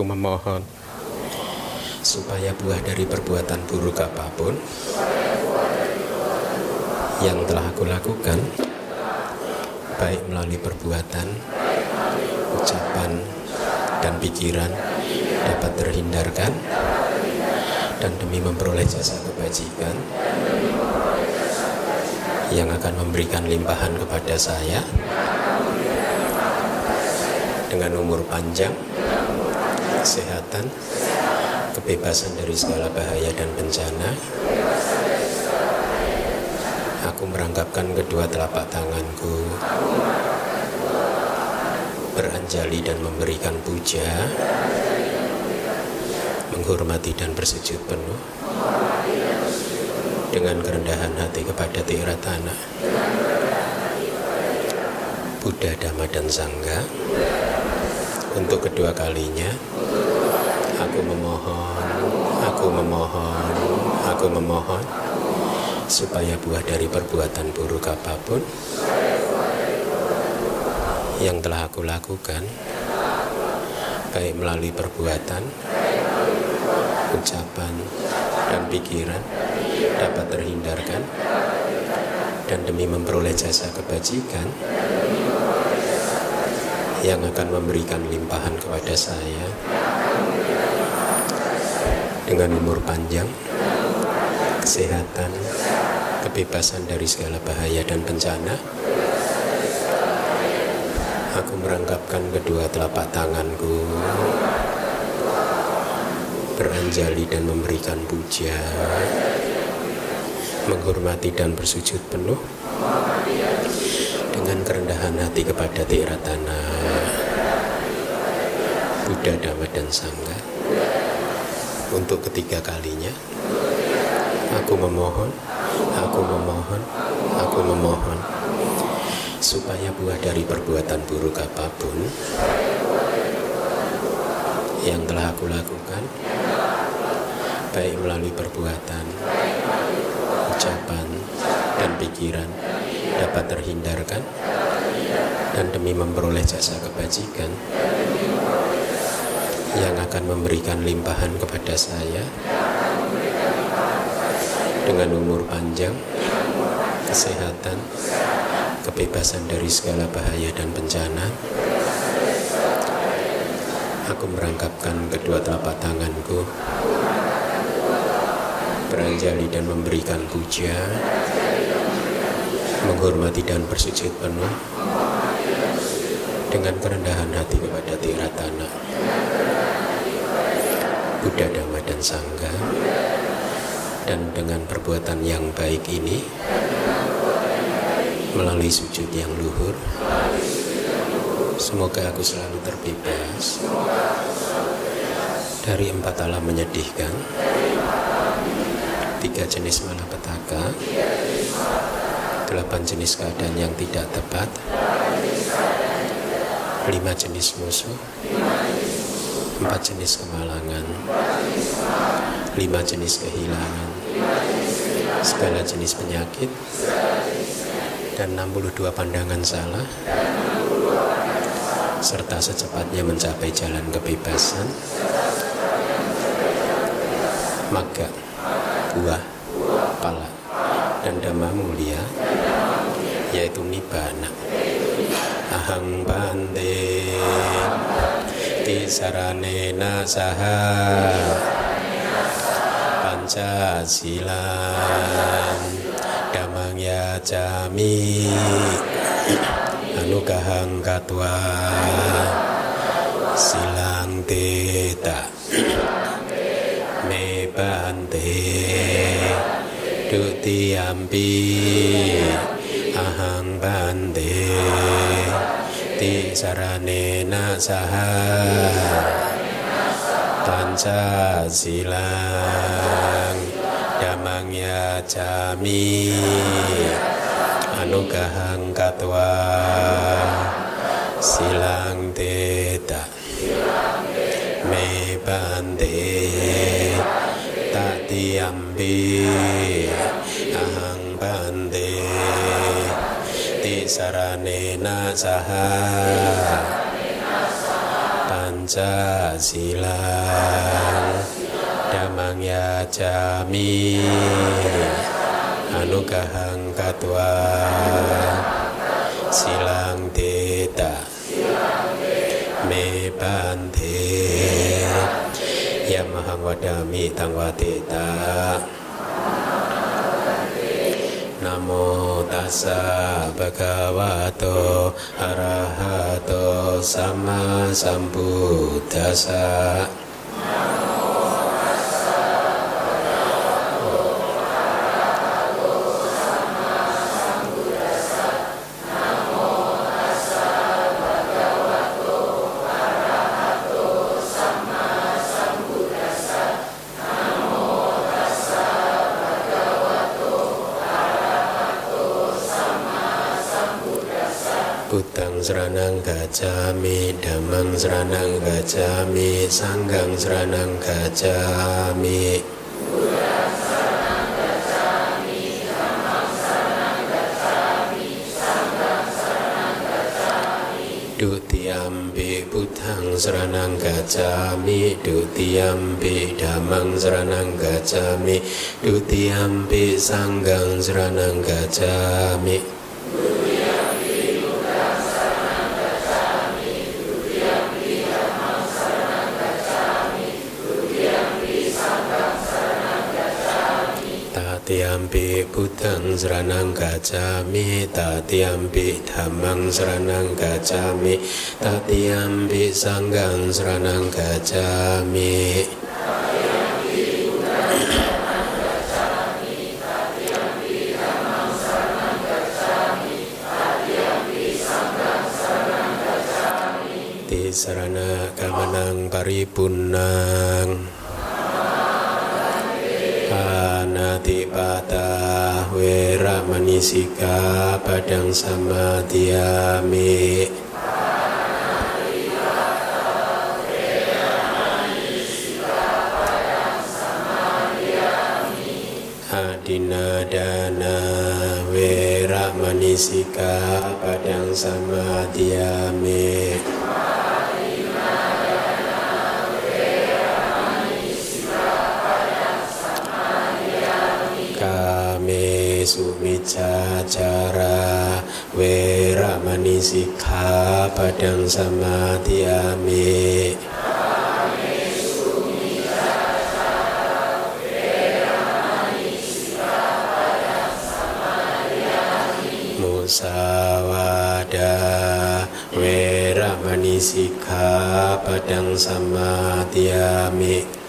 Aku memohon, supaya buah dari perbuatan buruk apa pun yang telah aku lakukan, baik melalui perbuatan, ucapan, dan pikiran dapat terhindarkan dan demi memperoleh jasa kebajikan yang akan memberikan limpahan kepada saya dengan umur panjang, kesehatan, kebebasan dari segala bahaya dan bencana. Aku merangkapkan kedua telapak tanganku, beranjali dan memberikan puja, menghormati dan bersujud penuh dengan kerendahan hati kepada Tiratana, Buddha, Dhamma, dan Sangha. Untuk kedua kalinya, aku memohon, aku memohon, aku memohon supaya buah dari perbuatan buruk apa pun yang telah aku lakukan, baik melalui perbuatan, ucapan, dan pikiran dapat terhindarkan. Dan demi memperoleh jasa kebajikan yang akan memberikan limpahan kepada saya dengan umur panjang, kesehatan, kebebasan dari segala bahaya dan bencana. Aku merangkapkan kedua telapak tanganku, beranjali dan memberikan puja, menghormati dan bersujud penuh dengan kerendahan hati kepada Tiratana, Buddha, Dhamma, dan Sangha. Untuk ketiga kalinya, aku memohon, aku memohon, aku memohon supaya buah dari perbuatan buruk apa pun yang telah aku lakukan, baik melalui perbuatan, ucapan, dan pikiran dapat terhindarkan. Dan demi memperoleh jasa kebajikan yang akan memberikan limpahan kepada saya dengan umur panjang, kesehatan, kebebasan dari segala bahaya dan bencana. Aku merangkapkan kedua telapak tanganku, beranjali dan memberikan puja, menghormati dan bersujud penuh dengan kerendahan hati kepada Tiratana, Buddha, Dhamma, dan Sangha. Dan dengan perbuatan yang baik ini melalui sujud yang luhur semoga aku selalu terbebas dari empat alam menyedihkan tiga jenis malapetaka delapan jenis keadaan yang tidak tepat lima jenis musuh empat jenis kemalangan. Lima jenis kehilangan. Segala jenis penyakit. Dan 62 pandangan salah. Serta secepatnya mencapai jalan kebebasan. Maka buah pala dan dhamma mulia yaitu nibbana. Ahang bante tisaranena saha pancasilan damang ya jami anugahang katwa silang teta me bante dutiyampi ahang saranena saha panca silang damang ya jami. Anugahang katwa. Silang teta. Me bante tatiampi ahang saranena saha silang damang ya jami. Anugahang katwa. Silang teta. Me bante yamahang wadami tang wateta Namo tassa bhagavato arahato sama sambuddhassa gacami, Dhammang seranang gacami, Sanggang seranang gacami. Dutiyampi Buddhang seranang gacami Dutiyampi Dhammang seranang gacami Dutiyampi Sanggang seranang gacami Buddhang Saranang Gacami Tatiampi Dhammang Saranang Gacami Tatiampi Sanggang Saranang Gacami Tisarana Kamanang Paripunang Wera Manisika Padang Samadhyami Adina Dana Wera Manisika Padang Kame sumicacara Wera manisika Padang Samadhyami Musawada Wera manisika Padang Samadhyami Surame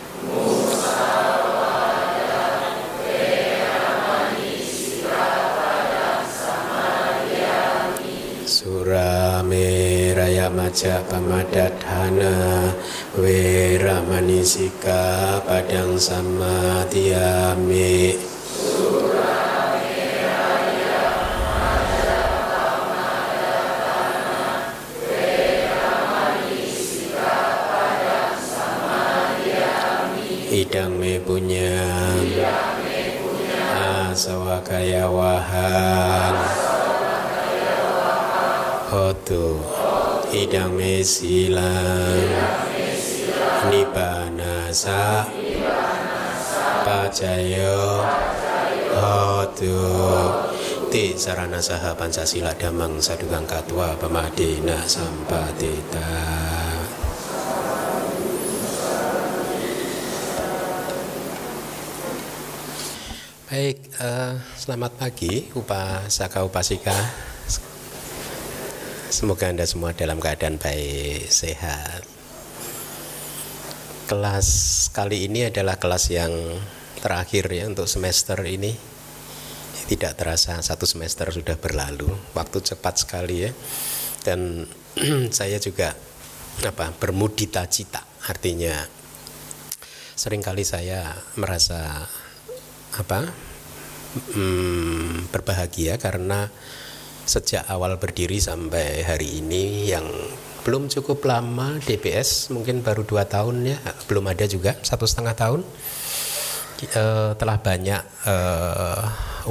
Raya Maja Pamadadhana Wera manisika Padang Samadhyami. Idang me punya. Asawakaya wahan Hotu Idang me silang Nibanasa Pajayo Hotu. Ti sarana saha Pancasila damang sadugang katwa pemadina sampatita. Baik, eh, selamat pagi upasaka upasika. Semoga Anda semua dalam keadaan baik, sehat. Kelas kali ini adalah kelas yang terakhir ya untuk semester ini. Tidak terasa satu semester sudah berlalu, waktu cepat sekali ya. Dan saya juga apa bermudita cita, artinya sering kali saya merasa apa hmm, berbahagia karena sejak awal berdiri sampai hari ini yang belum cukup lama DBS mungkin baru dua tahun ya belum ada juga satu setengah tahun. E, telah banyak e,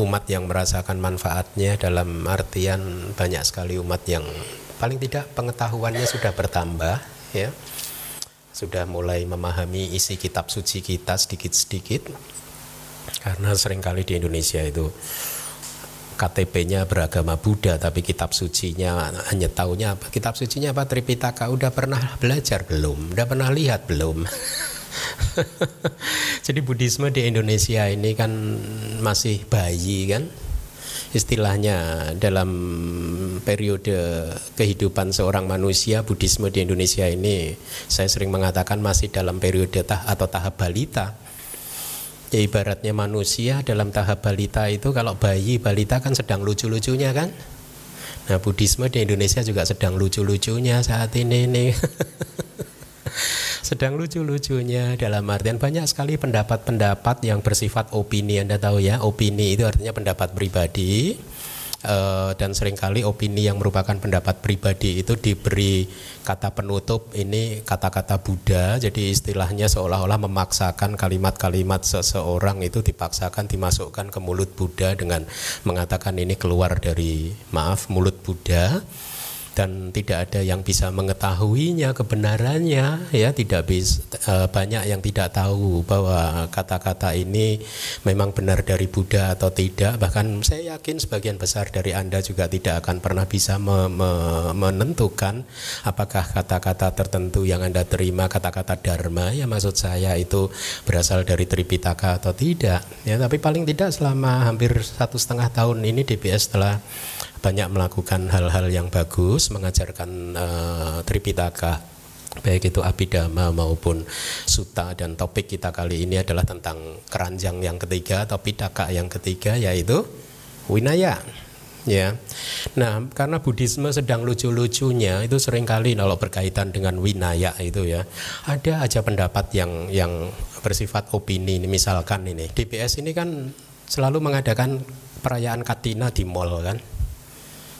umat yang merasakan manfaatnya dalam artian banyak sekali umat yang paling tidak pengetahuannya sudah bertambah ya. Sudah mulai memahami isi kitab suci kita sedikit-sedikit karena sering kali di Indonesia itu KTP-nya beragama Buddha tapi kitab sucinya hanya tahunya apa? Kitab sucinya apa? Tripitaka. Udah pernah belajar belum? Udah pernah lihat belum? Jadi Buddhisme di Indonesia ini kan masih bayi kan? Istilahnya dalam periode kehidupan seorang manusia Buddhisme di Indonesia ini saya sering mengatakan masih dalam periode tah atau tahap balita ya ibaratnya manusia dalam tahap balita itu kalau bayi balita kan sedang lucu-lucunya kan? Nah Buddhisme di Indonesia juga sedang lucu-lucunya saat ini nih. Sedang lucu-lucunya dalam artian banyak sekali pendapat-pendapat yang bersifat opini Anda tahu ya. Opini itu artinya pendapat pribadi uh, dan sering kali opini yang merupakan pendapat pribadi itu diberi kata penutup ini kata-kata Buddha. Jadi istilahnya seolah-olah memaksakan kalimat-kalimat seseorang itu dipaksakan dimasukkan ke mulut Buddha dengan mengatakan ini keluar dari maaf mulut Buddha dan tidak ada yang bisa mengetahuinya kebenarannya ya. Tidak bisa e, banyak yang tidak tahu bahwa kata-kata ini memang benar dari Buddha atau tidak. Bahkan saya yakin sebagian besar dari Anda juga tidak akan pernah bisa me, me, menentukan apakah kata-kata tertentu yang Anda terima kata-kata dharma. Ya maksud saya itu berasal dari Tripitaka atau tidak. Ya tapi paling tidak selama hampir satu setengah tahun ini DBS telah banyak melakukan hal-hal yang bagus, mengajarkan uh, Tripitaka baik itu abidama maupun suta dan topik kita kali ini adalah tentang keranjang yang ketiga atau pitaka yang ketiga yaitu winaya ya. Nah, karena Buddhisme sedang lucu-lucunya itu sering kali kalau berkaitan dengan winaya itu ya, ada aja pendapat yang yang bersifat opini. Ini misalkan ini DBS ini kan selalu mengadakan perayaan Katina di mall kan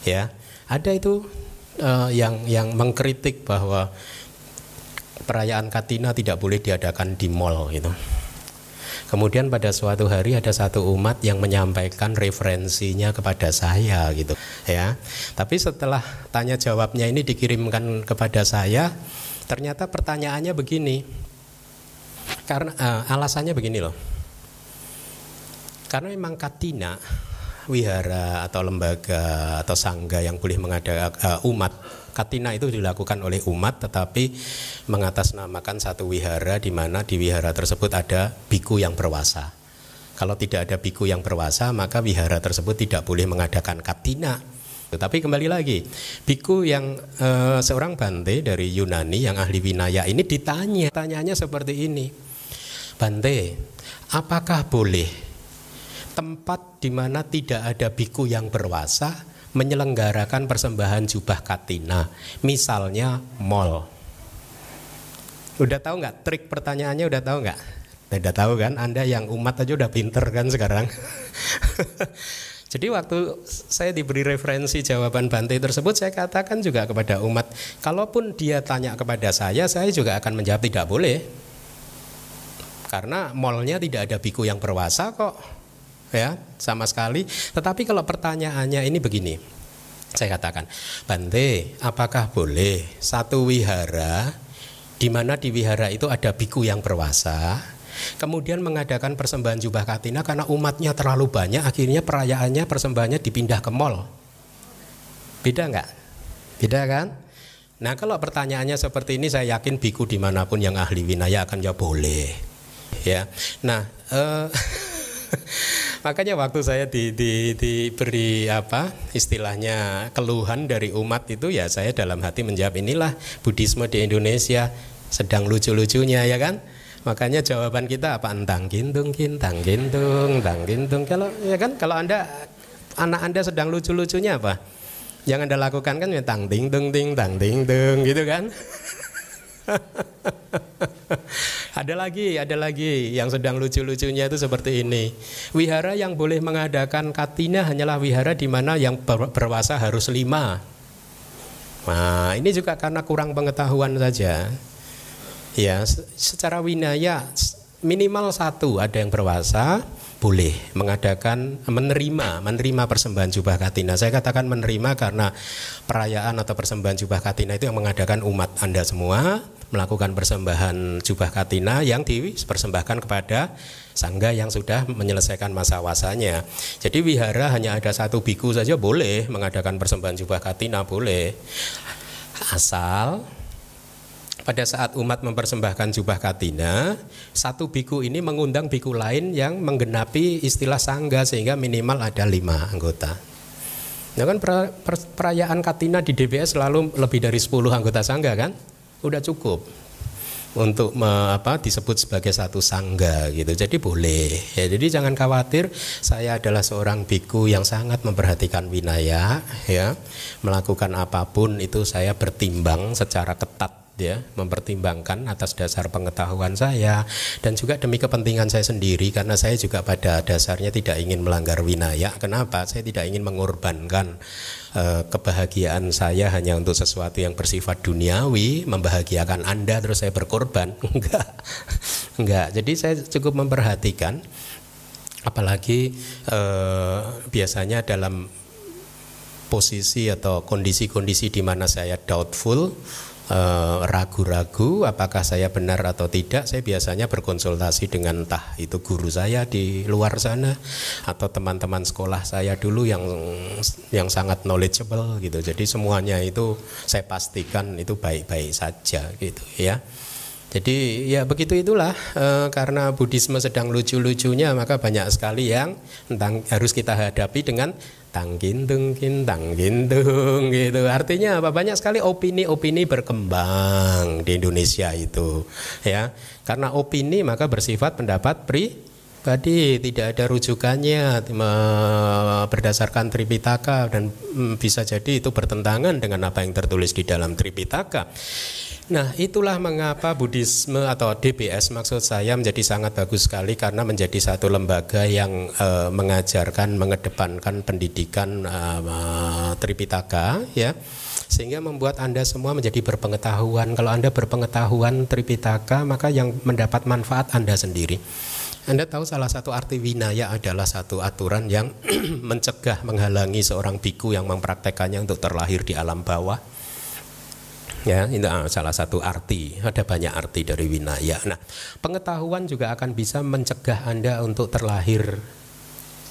ya ada itu uh, yang yang mengkritik bahwa perayaan Katina tidak boleh diadakan di mall gitu. Kemudian pada suatu hari ada satu umat yang menyampaikan referensinya kepada saya gitu ya. Tapi setelah tanya jawabnya ini dikirimkan kepada saya, ternyata pertanyaannya begini. Karena uh, alasannya begini loh. Karena memang Katina wihara atau lembaga atau sangga yang boleh mengadakan uh, umat katina itu dilakukan oleh umat tetapi mengatasnamakan satu wihara di mana di wihara tersebut ada biku yang berwasa. Kalau tidak ada biku yang berwasa maka wihara tersebut tidak boleh mengadakan katina. Tetapi kembali lagi, biku yang uh, seorang bante dari Yunani yang ahli winaya ini ditanya, tanyanya seperti ini. Bante, apakah boleh tempat di mana tidak ada biku yang berwasa menyelenggarakan persembahan jubah katina, misalnya mall. Udah tahu nggak trik pertanyaannya? Udah tahu nggak? Udah tahu kan? Anda yang umat aja udah pinter kan sekarang. Jadi waktu saya diberi referensi jawaban Bante tersebut, saya katakan juga kepada umat, kalaupun dia tanya kepada saya, saya juga akan menjawab tidak boleh. Karena mallnya tidak ada biku yang berwasa kok ya sama sekali. Tetapi kalau pertanyaannya ini begini, saya katakan, Bante, apakah boleh satu wihara di mana di wihara itu ada biku yang berwasa, kemudian mengadakan persembahan jubah katina karena umatnya terlalu banyak, akhirnya perayaannya persembahannya dipindah ke mall. Beda nggak? Beda kan? Nah kalau pertanyaannya seperti ini saya yakin biku di mana pun yang ahli winaya akan jawab boleh. Ya, nah eh, Makanya waktu saya di, di, diberi apa istilahnya keluhan dari umat itu ya saya dalam hati menjawab inilah Buddhisme di Indonesia sedang lucu-lucunya ya kan. Makanya jawaban kita apa entang gintung kintang gintung tang gintung kalau ya kan kalau anda anak anda sedang lucu-lucunya apa? Yang anda lakukan kan ya tang ting tung ting tang ting tung gitu kan. ada lagi, ada lagi yang sedang lucu-lucunya itu seperti ini. Wihara yang boleh mengadakan katina hanyalah wihara di mana yang berwasa harus lima. Nah, ini juga karena kurang pengetahuan saja. Ya, secara winaya minimal satu ada yang berwasa boleh mengadakan menerima menerima persembahan jubah katina. Saya katakan menerima karena perayaan atau persembahan jubah katina itu yang mengadakan umat Anda semua melakukan persembahan jubah katina yang dipersembahkan kepada sangga yang sudah menyelesaikan masa wasanya. Jadi wihara hanya ada satu biku saja boleh mengadakan persembahan jubah katina boleh. Asal pada saat umat mempersembahkan jubah katina, satu biku ini mengundang biku lain yang menggenapi istilah sangga sehingga minimal ada lima anggota. Ya kan perayaan katina di DBS selalu lebih dari 10 anggota sangga kan? Udah cukup untuk me, apa disebut sebagai satu sangga gitu. Jadi boleh. Ya, jadi jangan khawatir saya adalah seorang biku yang sangat memperhatikan winaya ya. Melakukan apa pun itu saya bertimbang secara ketat ya mempertimbangkan atas dasar pengetahuan saya. Dan juga demi kepentingan saya sendiri karena saya juga pada dasarnya tidak ingin melanggar winaya. Kenapa? Saya tidak ingin mengorbankan uh, kebahagiaan saya hanya untuk sesuatu yang bersifat duniawi membahagiakan anda terus saya berkorban. Enggak. Enggak. Jadi saya cukup memperhatikan apalagi uh, biasanya dalam posisi atau kondisi-kondisi di mana saya doubtful Eh, ragu-ragu apakah saya benar atau tidak, saya biasanya berkonsultasi dengan entah itu guru saya di luar sana atau teman-teman sekolah saya dulu yang yang sangat knowledgeable gitu. Jadi semuanya itu saya pastikan itu baik-baik saja gitu ya. Jadi ya begitu itulah e, karena Buddhisme sedang lucu-lucunya maka banyak sekali yang tentang harus kita hadapi dengan tanggintung kintang gintung gitu. Artinya apa? Banyak sekali opini-opini berkembang di Indonesia itu ya. Karena opini maka bersifat pendapat pribadi tidak ada rujukannya berdasarkan Tripitaka dan mm, bisa jadi itu bertentangan dengan apa yang tertulis di dalam Tripitaka Nah, itulah mengapa Buddhisme atau DBS maksud saya menjadi sangat bagus sekali karena menjadi satu lembaga yang uh, mengajarkan, mengedepankan pendidikan uh, Tripitaka ya. Sehingga membuat Anda semua menjadi berpengetahuan. Kalau Anda berpengetahuan Tripitaka, maka yang mendapat manfaat Anda sendiri. Anda tahu salah satu arti winaya adalah satu aturan yang mencegah, menghalangi seorang biku yang mempraktekannya untuk terlahir di alam bawah ya itu ah, salah satu arti. Ada banyak arti dari winaya nah pengetahuan juga akan bisa mencegah anda untuk terlahir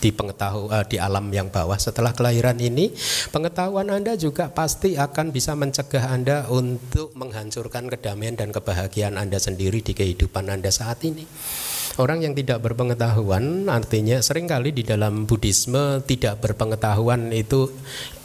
di pengetahu uh, di alam yang bawah. Setelah kelahiran ini pengetahuan Anda juga pasti akan bisa mencegah Anda untuk menghancurkan kedamaian dan kebahagiaan Anda sendiri di kehidupan Anda saat ini. Orang yang tidak berpengetahuan artinya sering kali di dalam Buddhisme tidak berpengetahuan itu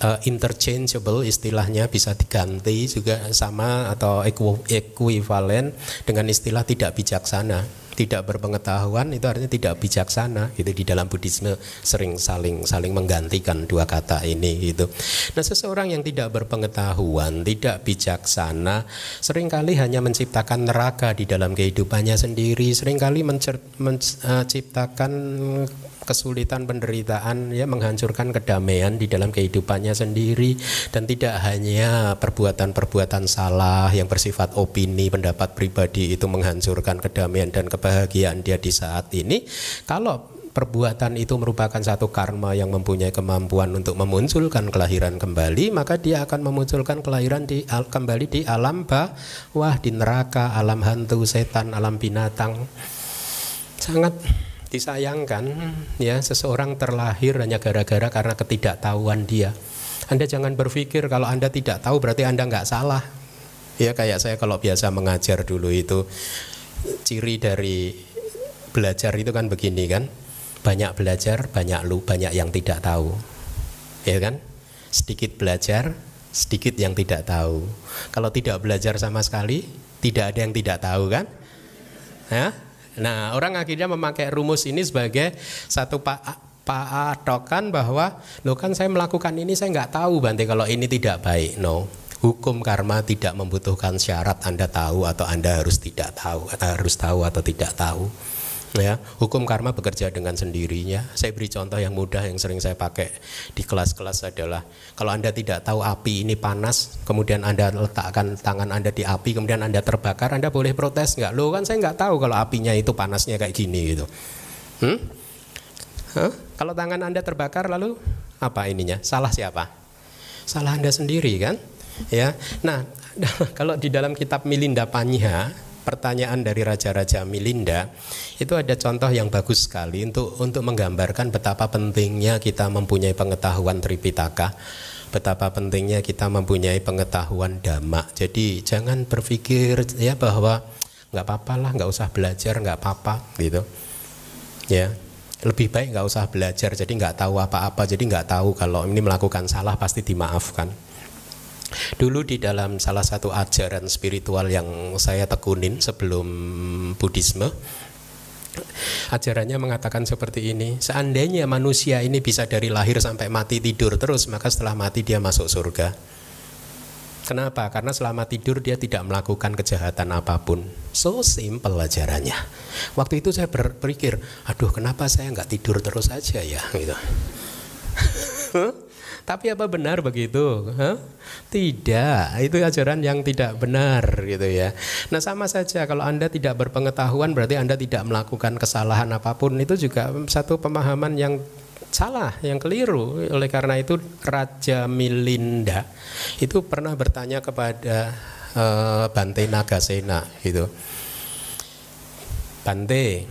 uh, interchangeable istilahnya bisa diganti juga sama atau ekuivalen dengan istilah tidak bijaksana tidak berpengetahuan itu artinya tidak bijaksana itu di dalam Buddhisme sering saling saling menggantikan dua kata ini gitu. Nah, seseorang yang tidak berpengetahuan, tidak bijaksana, sering kali hanya menciptakan neraka di dalam kehidupannya sendiri, sering kali menciptakan kesulitan penderitaan ya menghancurkan kedamaian di dalam kehidupannya sendiri dan tidak hanya perbuatan-perbuatan salah yang bersifat opini pendapat pribadi itu menghancurkan kedamaian dan kebahagiaan dia di saat ini kalau perbuatan itu merupakan satu karma yang mempunyai kemampuan untuk memunculkan kelahiran kembali, maka dia akan memunculkan kelahiran di kembali di alam bawah, di neraka, alam hantu, setan, alam binatang. Sangat disayangkan ya seseorang terlahir hanya gara-gara karena ketidaktahuan dia. Anda jangan berpikir kalau Anda tidak tahu berarti Anda nggak salah. Ya kayak saya kalau biasa mengajar dulu itu ciri dari belajar itu kan begini kan. Banyak belajar, banyak lu, banyak yang tidak tahu. Ya kan? Sedikit belajar, sedikit yang tidak tahu. Kalau tidak belajar sama sekali, tidak ada yang tidak tahu kan? Ya, Nah, orang akhirnya memakai rumus ini sebagai satu patokan bahwa lo kan saya melakukan ini saya nggak tahu Bante kalau ini tidak baik. No, hukum karma tidak membutuhkan syarat Anda tahu atau Anda harus tidak tahu, atau harus tahu atau tidak tahu ya hukum karma bekerja dengan sendirinya. Saya beri contoh yang mudah yang sering saya pakai di kelas-kelas adalah kalau anda tidak tahu api ini panas kemudian anda letakkan tangan anda di api kemudian anda terbakar anda boleh protes nggak? Lo kan saya nggak tahu kalau apinya itu panasnya kayak gini gitu. Hmm? huh? kalau tangan anda terbakar lalu apa ininya? Salah siapa? Salah anda sendiri kan? Ya. Nah kalau di dalam kitab Milinda Panya, pertanyaan dari raja-raja Milinda itu ada contoh yang bagus sekali untuk untuk menggambarkan betapa pentingnya kita mempunyai pengetahuan Tripitaka, betapa pentingnya kita mempunyai pengetahuan dhamma. Jadi jangan berpikir ya bahwa nggak apa-apa lah, nggak usah belajar, nggak apa-apa gitu. Ya, lebih baik nggak usah belajar jadi nggak tahu apa-apa jadi nggak tahu kalau ini melakukan salah pasti dimaafkan Dulu di dalam salah satu ajaran spiritual yang saya tekunin sebelum Buddhisme, ajarannya mengatakan seperti ini: seandainya manusia ini bisa dari lahir sampai mati tidur terus, maka setelah mati dia masuk surga. Kenapa? Karena selama tidur dia tidak melakukan kejahatan apa pun. So simple ajarannya. Waktu itu saya berpikir, aduh kenapa saya nggak tidur terus aja ya? Gitu. Tapi apa benar begitu? Huh? Tidak, itu ajaran yang tidak benar gitu ya. Nah sama saja kalau Anda tidak berpengetahuan berarti Anda tidak melakukan kesalahan apa pun itu juga satu pemahaman yang salah, yang keliru. Oleh karena itu Raja Milinda itu pernah bertanya kepada uh, Bante Nagasena gitu. Bante,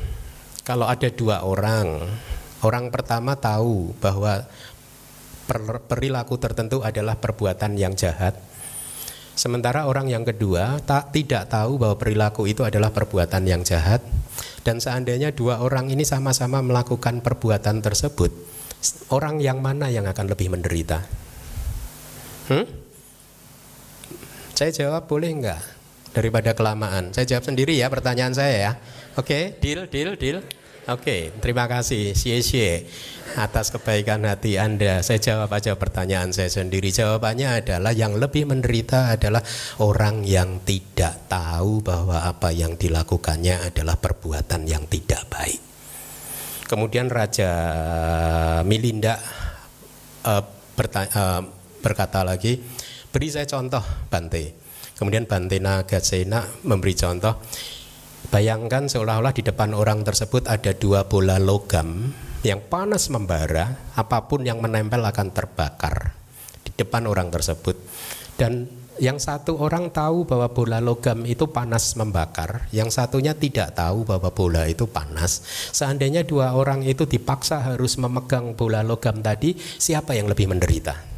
kalau ada dua orang, orang pertama tahu bahwa perilaku tertentu adalah perbuatan yang jahat. Sementara orang yang kedua tak tidak tahu bahwa perilaku itu adalah perbuatan yang jahat dan seandainya dua orang ini sama-sama melakukan perbuatan tersebut, orang yang mana yang akan lebih menderita? Hmm? Saya jawab boleh enggak? Daripada kelamaan. Saya jawab sendiri ya pertanyaan saya ya. Oke, okay, deal, deal, deal. Oke, terima kasih, xie atas kebaikan hati Anda. Saya jawab aja pertanyaan saya sendiri. Jawabannya adalah yang lebih menderita adalah orang yang tidak tahu bahwa apa yang dilakukannya adalah perbuatan yang tidak baik. Kemudian Raja Milinda uh, uh, berkata lagi, beri saya contoh Bante. Kemudian Bante Nagasena memberi contoh Bayangkan seolah-olah di depan orang tersebut ada dua bola logam yang panas membara, apa pun yang menempel akan terbakar di depan orang tersebut. Dan yang satu orang tahu bahwa bola logam itu panas membakar, yang satunya tidak tahu bahwa bola itu panas. Seandainya dua orang itu dipaksa harus memegang bola logam tadi, siapa yang lebih menderita?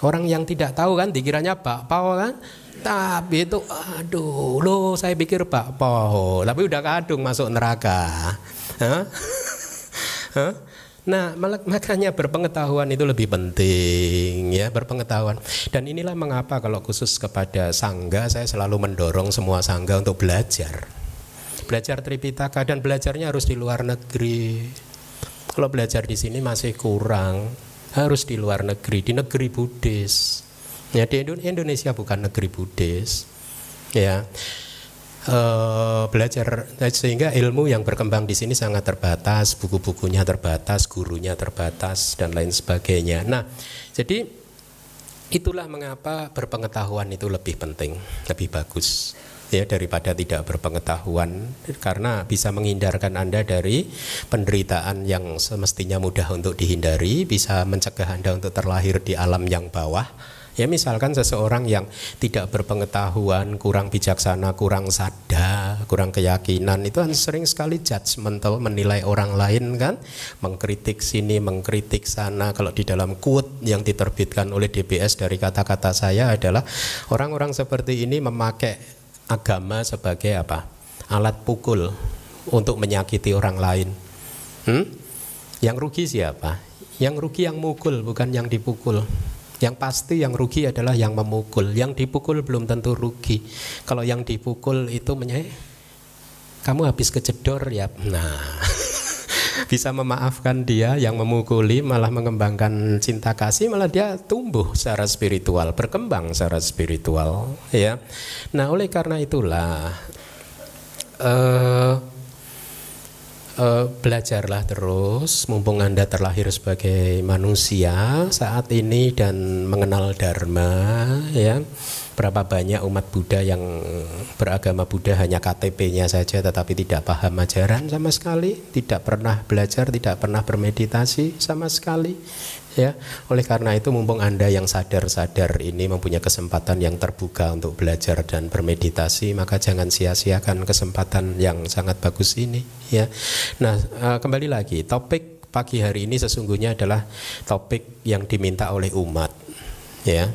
Orang yang tidak tahu kan dikiranya bakpao kan tapi itu aduh lo saya pikir Pak Poho, tapi udah kadung masuk neraka. Hah? Nah, makanya berpengetahuan itu lebih penting ya, berpengetahuan. Dan inilah mengapa kalau khusus kepada sangga saya selalu mendorong semua sangga untuk belajar. Belajar Tripitaka dan belajarnya harus di luar negeri. Kalau belajar di sini masih kurang, harus di luar negeri, di negeri Buddhis. Ya di Indonesia bukan negeri Buddhis. Ya. Uh, belajar sehingga ilmu yang berkembang di sini sangat terbatas, buku-bukunya terbatas, gurunya terbatas dan lain sebagainya. Nah, jadi itulah mengapa berpengetahuan itu lebih penting, lebih bagus ya daripada tidak berpengetahuan. Karena bisa menghindarkan Anda dari penderitaan yang semestinya mudah untuk dihindari, bisa mencegah Anda untuk terlahir di alam yang bawah. Ya misalkan seseorang yang tidak berpengetahuan, kurang bijaksana, kurang sadar, kurang keyakinan itu kan sering sekali judgmental menilai orang lain kan, mengkritik sini, mengkritik sana. Kalau di dalam quote yang diterbitkan oleh DBS dari kata-kata saya adalah orang-orang seperti ini memakai agama sebagai apa? Alat pukul untuk menyakiti orang lain. Hmm? Yang rugi siapa? Yang rugi yang mukul bukan yang dipukul. Yang pasti yang rugi adalah yang memukul. Yang dipukul belum tentu rugi. Kalau yang dipukul itu menyai, kamu habis kejedor ya. Nah, bisa memaafkan dia yang memukuli malah mengembangkan cinta kasih malah dia tumbuh secara spiritual berkembang secara spiritual ya nah oleh karena itulah uh, uh, belajarlah terus mumpung Anda terlahir sebagai manusia saat ini dan mengenal dharma ya. Berapa banyak umat Buddha yang beragama Buddha hanya KTP-nya saja tetapi tidak paham ajaran sama sekali, tidak pernah belajar, tidak pernah bermeditasi sama sekali. ya. Oleh karena itu mumpung Anda yang sadar-sadar ini mempunyai kesempatan yang terbuka untuk belajar dan bermeditasi, maka jangan sia-siakan kesempatan yang sangat bagus ini, ya. Nah, eh, kembali lagi, topik pagi hari ini sesungguhnya adalah topik yang diminta oleh umat, ya.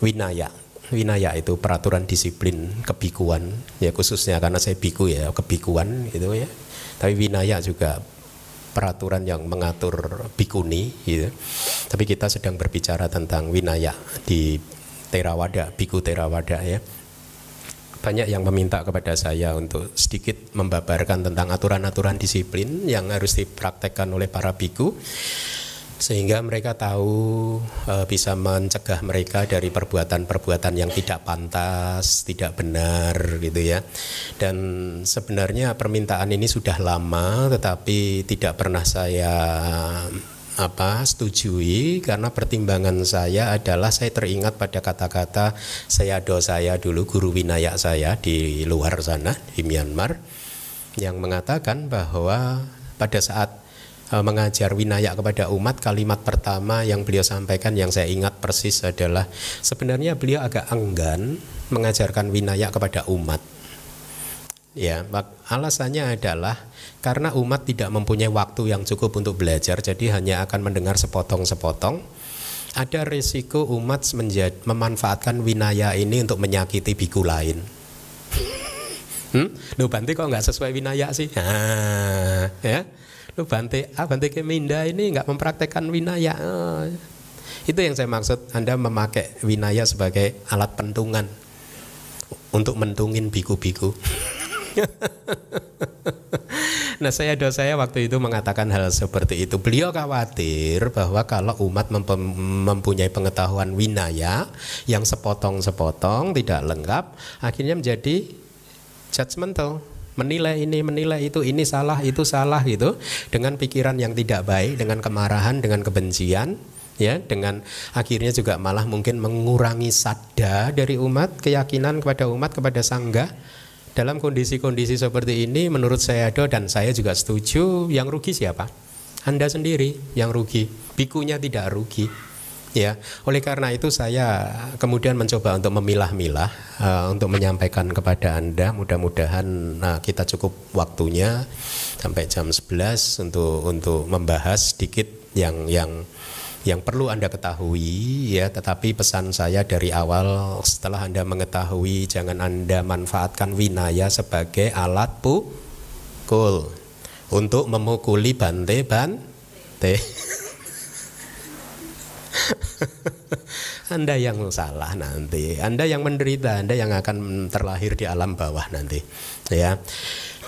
Winaya. Winaya itu peraturan disiplin kebikuan, ya khususnya karena saya biku ya, kebikuan gitu ya. Tapi winaya juga peraturan yang mengatur bikuni gitu. Tapi kita sedang berbicara tentang winaya di Terawada, biku Terawada ya. Banyak yang meminta kepada saya untuk sedikit membabarkan tentang aturan-aturan disiplin yang harus dipraktekkan oleh para biku sehingga mereka tahu e, bisa mencegah mereka dari perbuatan-perbuatan yang tidak pantas, tidak benar gitu ya. Dan sebenarnya permintaan ini sudah lama tetapi tidak pernah saya apa setujui karena pertimbangan saya adalah saya teringat pada kata-kata saya do saya dulu guru winaya saya di luar sana di Myanmar yang mengatakan bahwa pada saat mengajar winaya kepada umat kalimat pertama yang beliau sampaikan yang saya ingat persis adalah sebenarnya beliau agak enggan mengajarkan winaya kepada umat ya alasannya adalah karena umat tidak mempunyai waktu yang cukup untuk belajar jadi hanya akan mendengar sepotong-sepotong ada risiko umat menjadi, memanfaatkan winaya ini untuk menyakiti biku lain hmm? Loh Banti kok nggak sesuai winaya sih? Nah, ya Lu Bante ah, Bante Keminda ini nggak mempraktekkan winaya. Itu yang saya maksud Anda memakai winaya sebagai alat pentungan untuk mentungin biku-biku. nah saya doa saya waktu itu mengatakan hal seperti itu. Beliau khawatir bahwa kalau umat mempunyai pengetahuan winaya yang sepotong-sepotong tidak lengkap, akhirnya menjadi judgmental menilai ini menilai itu ini salah itu salah gitu. Dengan pikiran yang tidak baik dengan kemarahan dengan kebencian ya dengan akhirnya juga malah mungkin mengurangi sada dari umat keyakinan kepada umat kepada sangga. Dalam kondisi-kondisi seperti ini menurut saya do dan saya juga setuju yang rugi siapa? Anda sendiri yang rugi. Bikunya tidak rugi Ya, oleh karena itu saya kemudian mencoba untuk memilah-milah uh, untuk menyampaikan kepada Anda. Mudah-mudahan nah, kita cukup waktunya sampai jam 11 untuk untuk membahas sedikit yang yang yang perlu Anda ketahui ya, tetapi pesan saya dari awal setelah Anda mengetahui jangan Anda manfaatkan winaya sebagai alat pukul untuk memukuli bante bante. Anda yang salah nanti, Anda yang menderita, Anda yang akan terlahir di alam bawah nanti. Ya.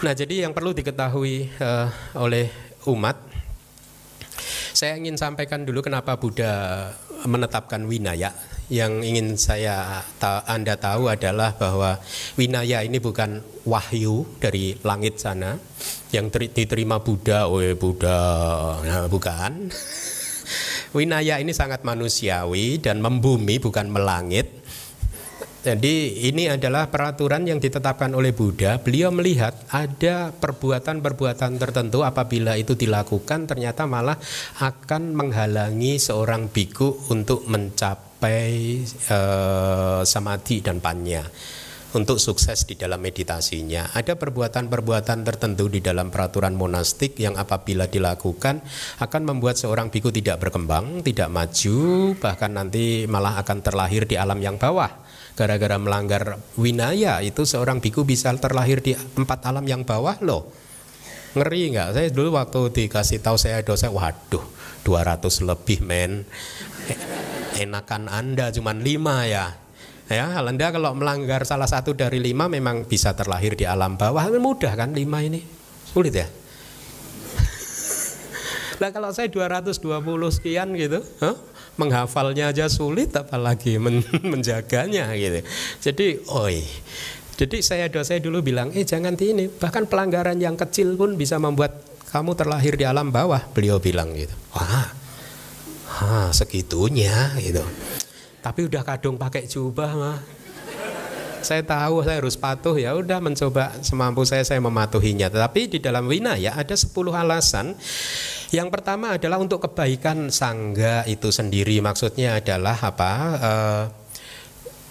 Nah, jadi yang perlu diketahui uh, oleh umat saya ingin sampaikan dulu kenapa Buddha menetapkan winaya. Yang ingin saya ta Anda tahu adalah bahwa winaya ini bukan wahyu dari langit sana yang diterima Buddha, oh Buddha, nah, bukan. Winaya ini sangat manusiawi dan membumi bukan melangit. Jadi ini adalah peraturan yang ditetapkan oleh Buddha. Beliau melihat ada perbuatan-perbuatan tertentu apabila itu dilakukan ternyata malah akan menghalangi seorang biku untuk mencapai uh, samadhi dan panya untuk sukses di dalam meditasinya. Ada perbuatan-perbuatan tertentu di dalam peraturan monastik yang apabila dilakukan akan membuat seorang biku tidak berkembang, tidak maju, bahkan nanti malah akan terlahir di alam yang bawah. Gara-gara melanggar winaya itu seorang biku bisa terlahir di empat alam yang bawah loh. Ngeri nggak? Saya dulu waktu dikasih tahu saya dosa, waduh 200 lebih men. Enakan Anda cuma lima ya Ya, Anda kalau melanggar salah satu dari lima memang bisa terlahir di alam bawah. Mudah kan lima ini? Sulit ya? Nah kalau saya 220 sekian gitu, huh? menghafalnya aja sulit apalagi men menjaganya gitu. Jadi, oi. Jadi saya dosa dulu bilang, eh jangan ini. Bahkan pelanggaran yang kecil pun bisa membuat kamu terlahir di alam bawah. Beliau bilang gitu. Wah, ha, segitunya gitu. Tapi udah kadung pakai jubah mah. saya tahu saya harus patuh ya udah mencoba semampu saya saya mematuhinya. Tetapi di dalam winaya ada 10 alasan. Yang pertama adalah untuk kebaikan sangga itu sendiri. Maksudnya adalah apa? Uh,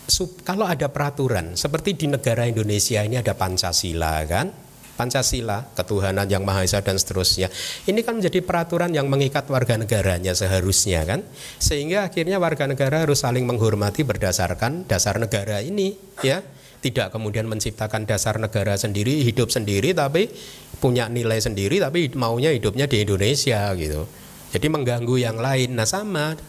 sub, kalau ada peraturan seperti di negara Indonesia ini ada Pancasila kan? Pancasila, ketuhanan yang Maha Esa dan seterusnya. Ini kan menjadi peraturan yang mengikat warga negaranya seharusnya kan. Sehingga akhirnya warga negara harus saling menghormati berdasarkan dasar negara ini ya. Tidak kemudian menciptakan dasar negara sendiri, hidup sendiri tapi punya nilai sendiri tapi maunya hidupnya di Indonesia gitu. Jadi mengganggu yang lain. Nah sama.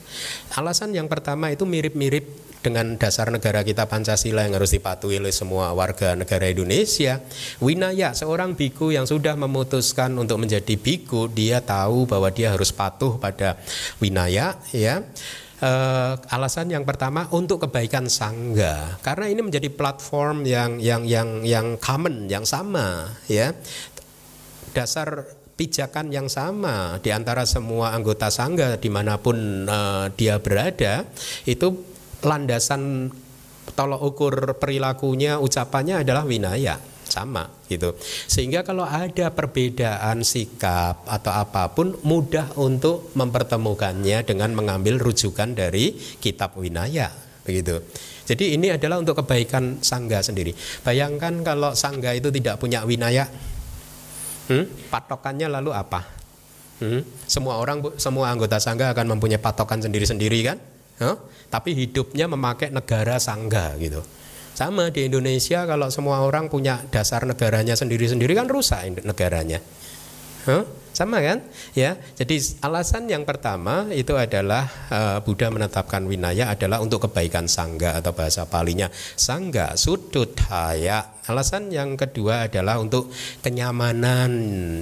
Alasan yang pertama itu mirip-mirip dengan dasar negara kita Pancasila yang harus dipatuhi oleh semua warga negara Indonesia. Winaya, seorang biku yang sudah memutuskan untuk menjadi biku, dia tahu bahwa dia harus patuh pada winaya, ya. Uh, alasan yang pertama untuk kebaikan sangga karena ini menjadi platform yang yang yang yang common yang sama ya dasar pijakan yang sama di antara semua anggota sangga di mana pun uh, dia berada itu landasan tolok ukur perilakunya, ucapannya adalah winaya sama gitu. Sehingga kalau ada perbedaan sikap atau apa pun mudah untuk mempertemukannya dengan mengambil rujukan dari kitab winaya begitu. Jadi ini adalah untuk kebaikan sangga sendiri. Bayangkan kalau sangga itu tidak punya winaya, hmm? patokannya lalu apa? Hmm? Semua orang, semua anggota sangga akan mempunyai patokan sendiri-sendiri kan? Huh? Tapi hidupnya memakai negara sangga gitu. Sama di Indonesia kalau semua orang punya dasar negaranya sendiri-sendiri kan rusak negaranya. Huh? Sama kan? Ya. Jadi alasan yang pertama itu adalah uh, Buddha menetapkan winaya adalah untuk kebaikan sangga atau bahasa palinya sangga sudutaya. Alasan yang kedua adalah untuk kenyamanan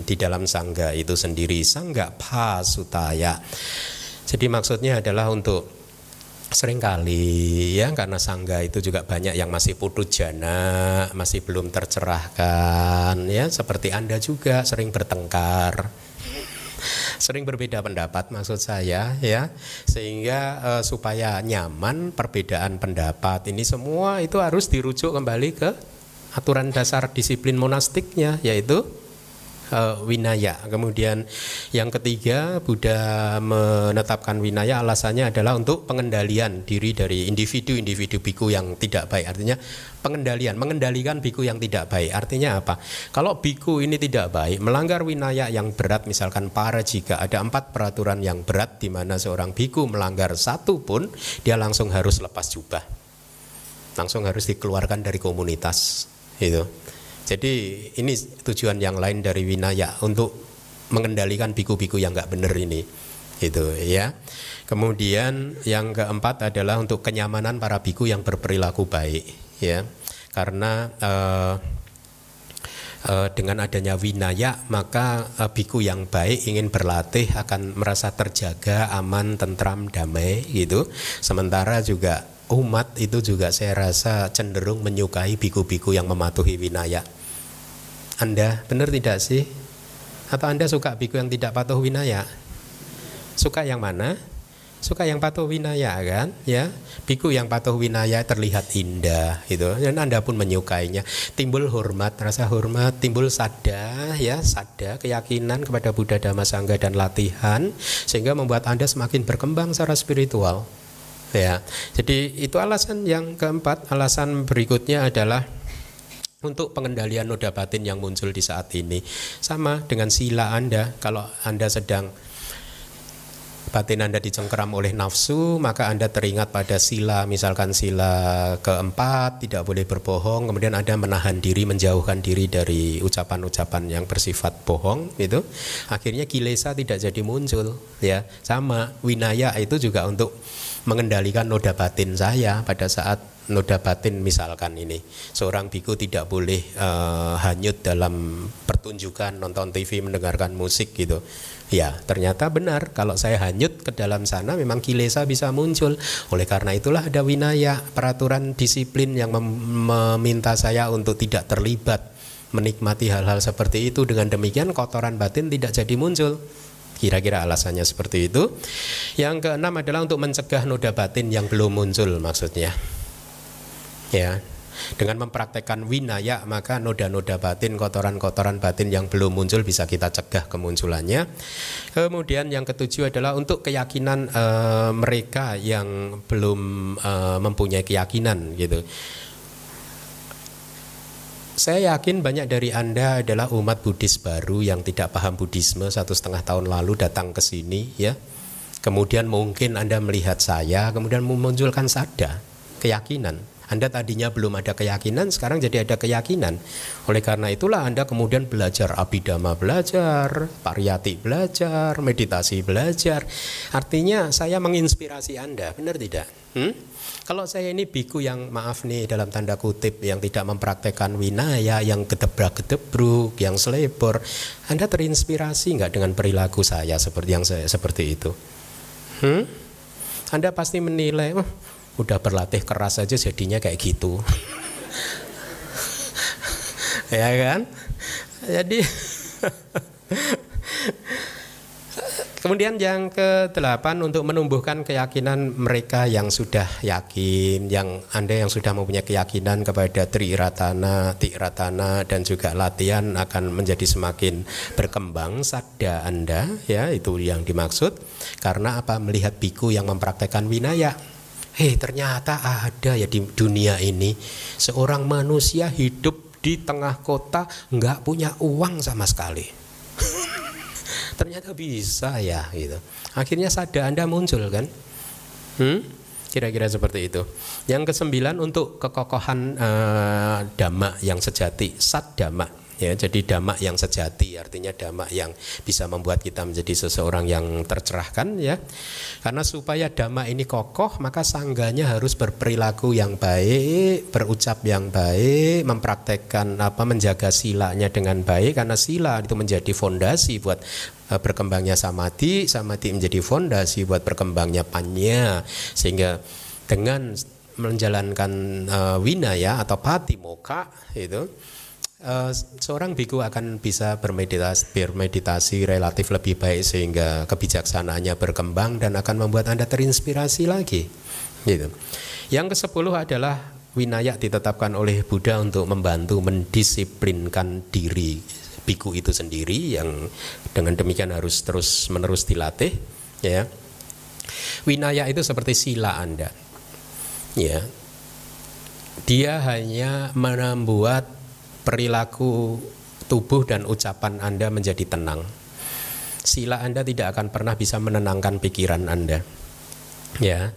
di dalam sangga itu sendiri sangga pasutaya. Jadi maksudnya adalah untuk sering kali ya karena sangga itu juga banyak yang masih putus jana, masih belum tercerahkan ya seperti Anda juga sering bertengkar. Sering berbeda pendapat maksud saya ya sehingga uh, supaya nyaman perbedaan pendapat ini semua itu harus dirujuk kembali ke aturan dasar disiplin monastiknya yaitu uh, winaya. Kemudian yang ketiga Buddha menetapkan winaya alasannya adalah untuk pengendalian diri dari individu-individu biku yang tidak baik. Artinya pengendalian, mengendalikan biku yang tidak baik. Artinya apa? Kalau biku ini tidak baik, melanggar winaya yang berat misalkan para jika ada empat peraturan yang berat di mana seorang biku melanggar satu pun dia langsung harus lepas jubah. Langsung harus dikeluarkan dari komunitas itu. Jadi ini tujuan yang lain dari winaya untuk mengendalikan biku-biku yang nggak benar ini, itu ya. Kemudian yang keempat adalah untuk kenyamanan para biku yang berperilaku baik, ya. Karena uh, dengan adanya winaya maka uh, biku yang baik ingin berlatih akan merasa terjaga, aman, tentram, damai gitu. Sementara juga umat itu juga saya rasa cenderung menyukai biku-biku yang mematuhi winaya. Anda benar tidak sih? Atau Anda suka biku yang tidak patuh winaya? Suka yang mana? Suka yang patuh winaya kan? Ya, biku yang patuh winaya terlihat indah itu dan Anda pun menyukainya. Timbul hormat, rasa hormat, timbul sada ya, sada keyakinan kepada Buddha Dhamma Sangha dan latihan sehingga membuat Anda semakin berkembang secara spiritual ya. Jadi itu alasan yang keempat. Alasan berikutnya adalah untuk pengendalian noda batin yang muncul di saat ini. Sama dengan sila Anda, kalau Anda sedang batin Anda dicengkeram oleh nafsu, maka Anda teringat pada sila, misalkan sila keempat, tidak boleh berbohong, kemudian Anda menahan diri, menjauhkan diri dari ucapan-ucapan yang bersifat bohong, itu akhirnya kilesa tidak jadi muncul, ya. Sama winaya itu juga untuk mengendalikan noda batin saya pada saat noda batin misalkan ini. Seorang biku tidak boleh uh, hanyut dalam pertunjukan nonton TV mendengarkan musik gitu ya ternyata benar. Kalau saya hanyut ke dalam sana memang kilesa bisa muncul. Oleh karena itulah ada winaya peraturan disiplin yang mem meminta saya untuk tidak terlibat menikmati hal-hal seperti itu. Dengan demikian kotoran batin tidak jadi muncul. Kira-kira alasannya seperti itu. Yang keenam adalah untuk mencegah noda batin yang belum muncul maksudnya. Ya, Dengan mempraktekkan winaya maka noda-noda batin, kotoran-kotoran batin yang belum muncul bisa kita cegah kemunculannya. Kemudian yang ketujuh adalah untuk keyakinan uh, mereka yang belum uh, mempunyai keyakinan gitu. Saya yakin banyak dari Anda adalah umat Buddhis baru yang tidak paham Buddhisme satu setengah tahun lalu datang ke sini ya. Kemudian mungkin Anda melihat saya, kemudian memunculkan sada, keyakinan. Anda tadinya belum ada keyakinan, sekarang jadi ada keyakinan. Oleh karena itulah Anda kemudian belajar abidama belajar, pariyati belajar, meditasi belajar. Artinya saya menginspirasi Anda, benar tidak? Hmm? Kalau saya ini biku yang maaf nih dalam tanda kutip yang tidak mempraktekkan winaya, yang gedebrak-gedebruk, yang selebor, Anda terinspirasi nggak dengan perilaku saya seperti yang saya seperti itu? Hmm? Anda pasti menilai, udah berlatih keras aja jadinya kayak gitu. ya kan? Jadi Kemudian yang ke-8 untuk menumbuhkan keyakinan mereka yang sudah yakin, yang Anda yang sudah mempunyai keyakinan kepada Tri Ratana, Ti Ratana dan juga latihan akan menjadi semakin berkembang sada Anda ya itu yang dimaksud karena apa melihat biku yang mempraktekkan winaya Hei ternyata ada ya di dunia ini. Seorang manusia hidup di tengah kota nggak punya uang sama sekali. Ternyata bisa ya gitu. Akhirnya sada anda muncul kan? Hmm? kira-kira seperti itu. Yang kesembilan untuk kekokohan uh, dhamma yang sejati sat dhamma ya jadi damak yang sejati artinya damak yang bisa membuat kita menjadi seseorang yang tercerahkan ya. Karena supaya damak ini kokoh maka sangganya harus berperilaku yang baik berucap yang baik mempraktekkan apa menjaga silanya dengan baik karena sila itu menjadi fondasi buat uh, berkembangnya samadhi samadhi menjadi fondasi buat berkembangnya panya. Sehingga dengan menjalankan uh, winaya atau pati moka itu uh, seorang biku akan bisa bermeditasi, bermeditasi relatif lebih baik sehingga kebijaksanaannya berkembang dan akan membuat Anda terinspirasi lagi. Gitu. Yang ke-10 adalah winaya ditetapkan oleh Buddha untuk membantu mendisiplinkan diri biku itu sendiri yang dengan demikian harus terus menerus dilatih ya. Winaya itu seperti sila Anda. Ya. Dia hanya membuat perilaku tubuh dan ucapan Anda menjadi tenang. Sila Anda tidak akan pernah bisa menenangkan pikiran Anda. Ya.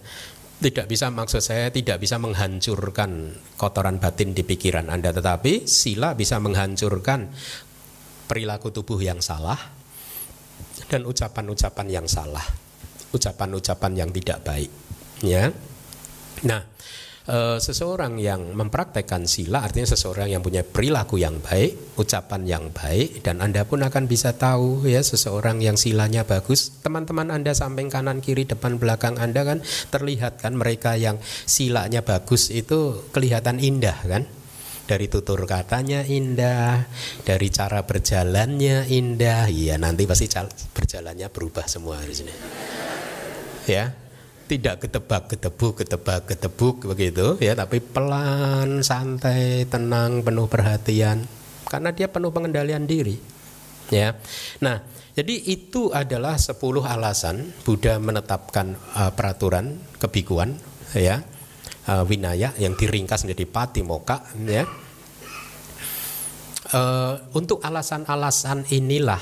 Tidak bisa maksud saya tidak bisa menghancurkan kotoran batin di pikiran Anda, tetapi sila bisa menghancurkan perilaku tubuh yang salah dan ucapan-ucapan yang salah, ucapan-ucapan yang tidak baik. Ya. Nah, e, seseorang yang mempraktekkan sila artinya seseorang yang punya perilaku yang baik, ucapan yang baik dan Anda pun akan bisa tahu ya seseorang yang silanya bagus. Teman-teman Anda samping kanan kiri depan belakang Anda kan terlihat kan mereka yang silanya bagus itu kelihatan indah kan? dari tutur katanya indah, dari cara berjalannya indah. Iya, nanti pasti berjalannya berubah semua sini. Ya, tidak ketebak ketebuk ketebak ketebuk begitu ya. Tapi pelan santai tenang penuh perhatian. Karena dia penuh pengendalian diri ya. Nah jadi itu adalah 10 alasan Buddha menetapkan uh, peraturan kebikuan ya uh, winaya yang diringkas menjadi patimoka ya uh, untuk alasan-alasan inilah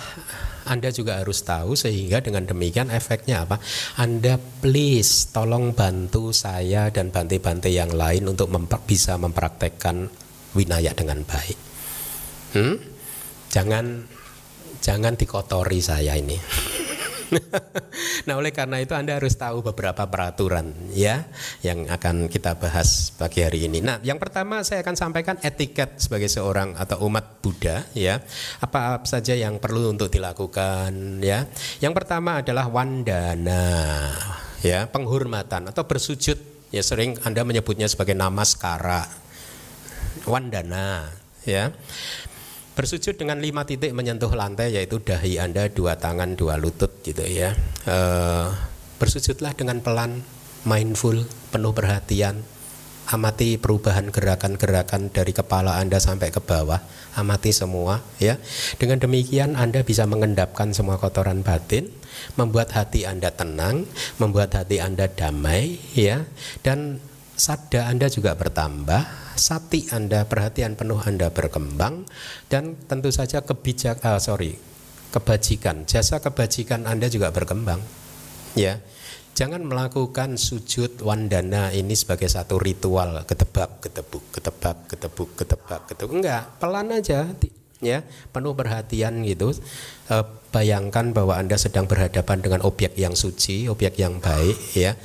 anda juga harus tahu sehingga dengan demikian efeknya apa? Anda please tolong bantu saya dan bantai-bantai yang lain untuk memper bisa mempraktekkan winaya dengan baik. Hmm? Jangan jangan dikotori saya ini. nah oleh karena itu Anda harus tahu beberapa peraturan ya yang akan kita bahas pagi hari ini. Nah yang pertama saya akan sampaikan etiket sebagai seorang atau umat Buddha ya apa, apa saja yang perlu untuk dilakukan ya. Yang pertama adalah wandana ya penghormatan atau bersujud ya sering Anda menyebutnya sebagai namaskara wandana ya Bersujud dengan lima titik menyentuh lantai yaitu dahi Anda, dua tangan, dua lutut gitu ya. E, bersujudlah dengan pelan, mindful, penuh perhatian. amati perubahan gerakan-gerakan dari kepala Anda sampai ke bawah, amati semua ya. Dengan demikian Anda bisa mengendapkan semua kotoran batin, membuat hati Anda tenang, membuat hati Anda damai ya dan sada Anda juga bertambah, sati Anda, perhatian penuh Anda berkembang dan tentu saja kebijak uh, sorry, kebajikan, jasa kebajikan Anda juga berkembang. Ya. Jangan melakukan sujud wandana ini sebagai satu ritual ketebak, ketebuk, ketebak, ketebuk, ketebak, ketebuk. Enggak, pelan aja ya, penuh perhatian gitu. E, bayangkan bahwa Anda sedang berhadapan dengan objek yang suci, objek yang baik ya.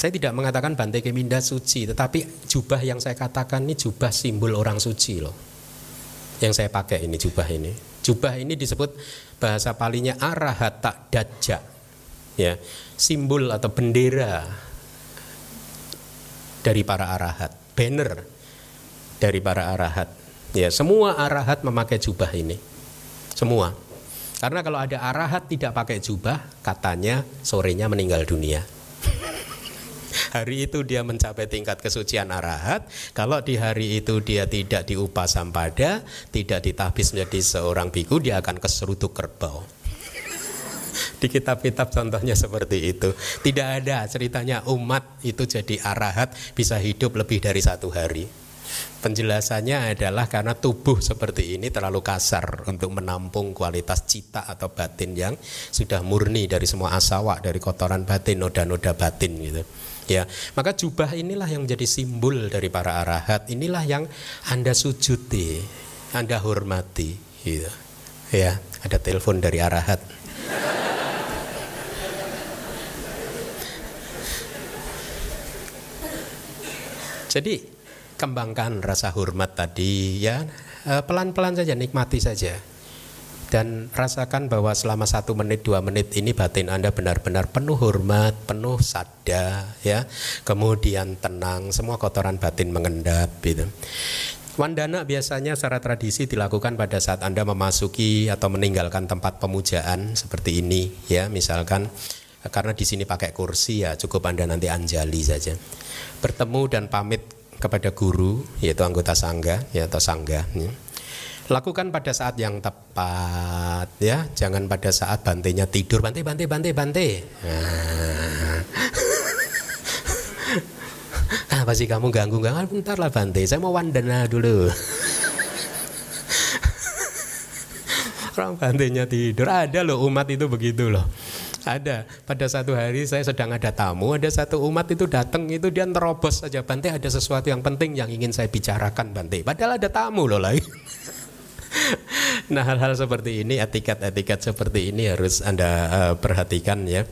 Saya tidak mengatakan Bante Keminda suci, tetapi jubah yang saya katakan ini jubah simbol orang suci loh. Yang saya pakai ini jubah ini. Jubah ini disebut bahasa palinya arahata dajjal ya simbol atau bendera dari para arahat, banner dari para arahat. Ya, semua arahat memakai jubah ini. Semua. Karena kalau ada arahat tidak pakai jubah, katanya sorenya meninggal dunia. hari itu dia mencapai tingkat kesucian arahat. Kalau di hari itu dia tidak diupah sampada, tidak ditahbis menjadi seorang biku, dia akan keseruduk kerbau. Di kitab-kitab contohnya seperti itu. Tidak ada ceritanya umat itu jadi arahat bisa hidup lebih dari satu hari. Penjelasannya adalah karena tubuh seperti ini terlalu kasar untuk menampung kualitas cita atau batin yang sudah murni dari semua asawa, dari kotoran batin, noda-noda batin gitu. Ya, maka jubah inilah yang menjadi simbol dari para arahat. Inilah yang Anda sujudi, Anda hormati gitu. Ya, ada telepon dari arahat. Jadi kembangkan rasa hormat tadi ya eh, pelan-pelan saja nikmati saja dan rasakan bahwa selama satu menit dua menit ini batin anda benar-benar penuh hormat penuh sada ya. Kemudian tenang semua kotoran batin mengendap gitu. Wandana biasanya secara tradisi dilakukan pada saat Anda memasuki atau meninggalkan tempat pemujaan seperti ini ya. Misalkan karena di sini pakai kursi ya cukup Anda nanti anjali saja. Bertemu dan pamit kepada guru yaitu anggota sangga ya atau sangga ya. Lakukan pada saat yang tepat ya. Jangan pada saat bantenya tidur. Bante bante bante bante nah. apa sih kamu ganggu? Ganggu bentar lah bante. Saya mau wandana dulu. Orang bantenya tidur. Ada loh umat itu begitu loh. Ada. Pada satu hari saya sedang ada tamu, ada satu umat itu datang itu dia terobos saja. Bante ada sesuatu yang penting yang ingin saya bicarakan Bante. Padahal ada tamu loh lagi. nah hal-hal seperti ini, etiket-etiket seperti ini harus anda uh, perhatikan ya.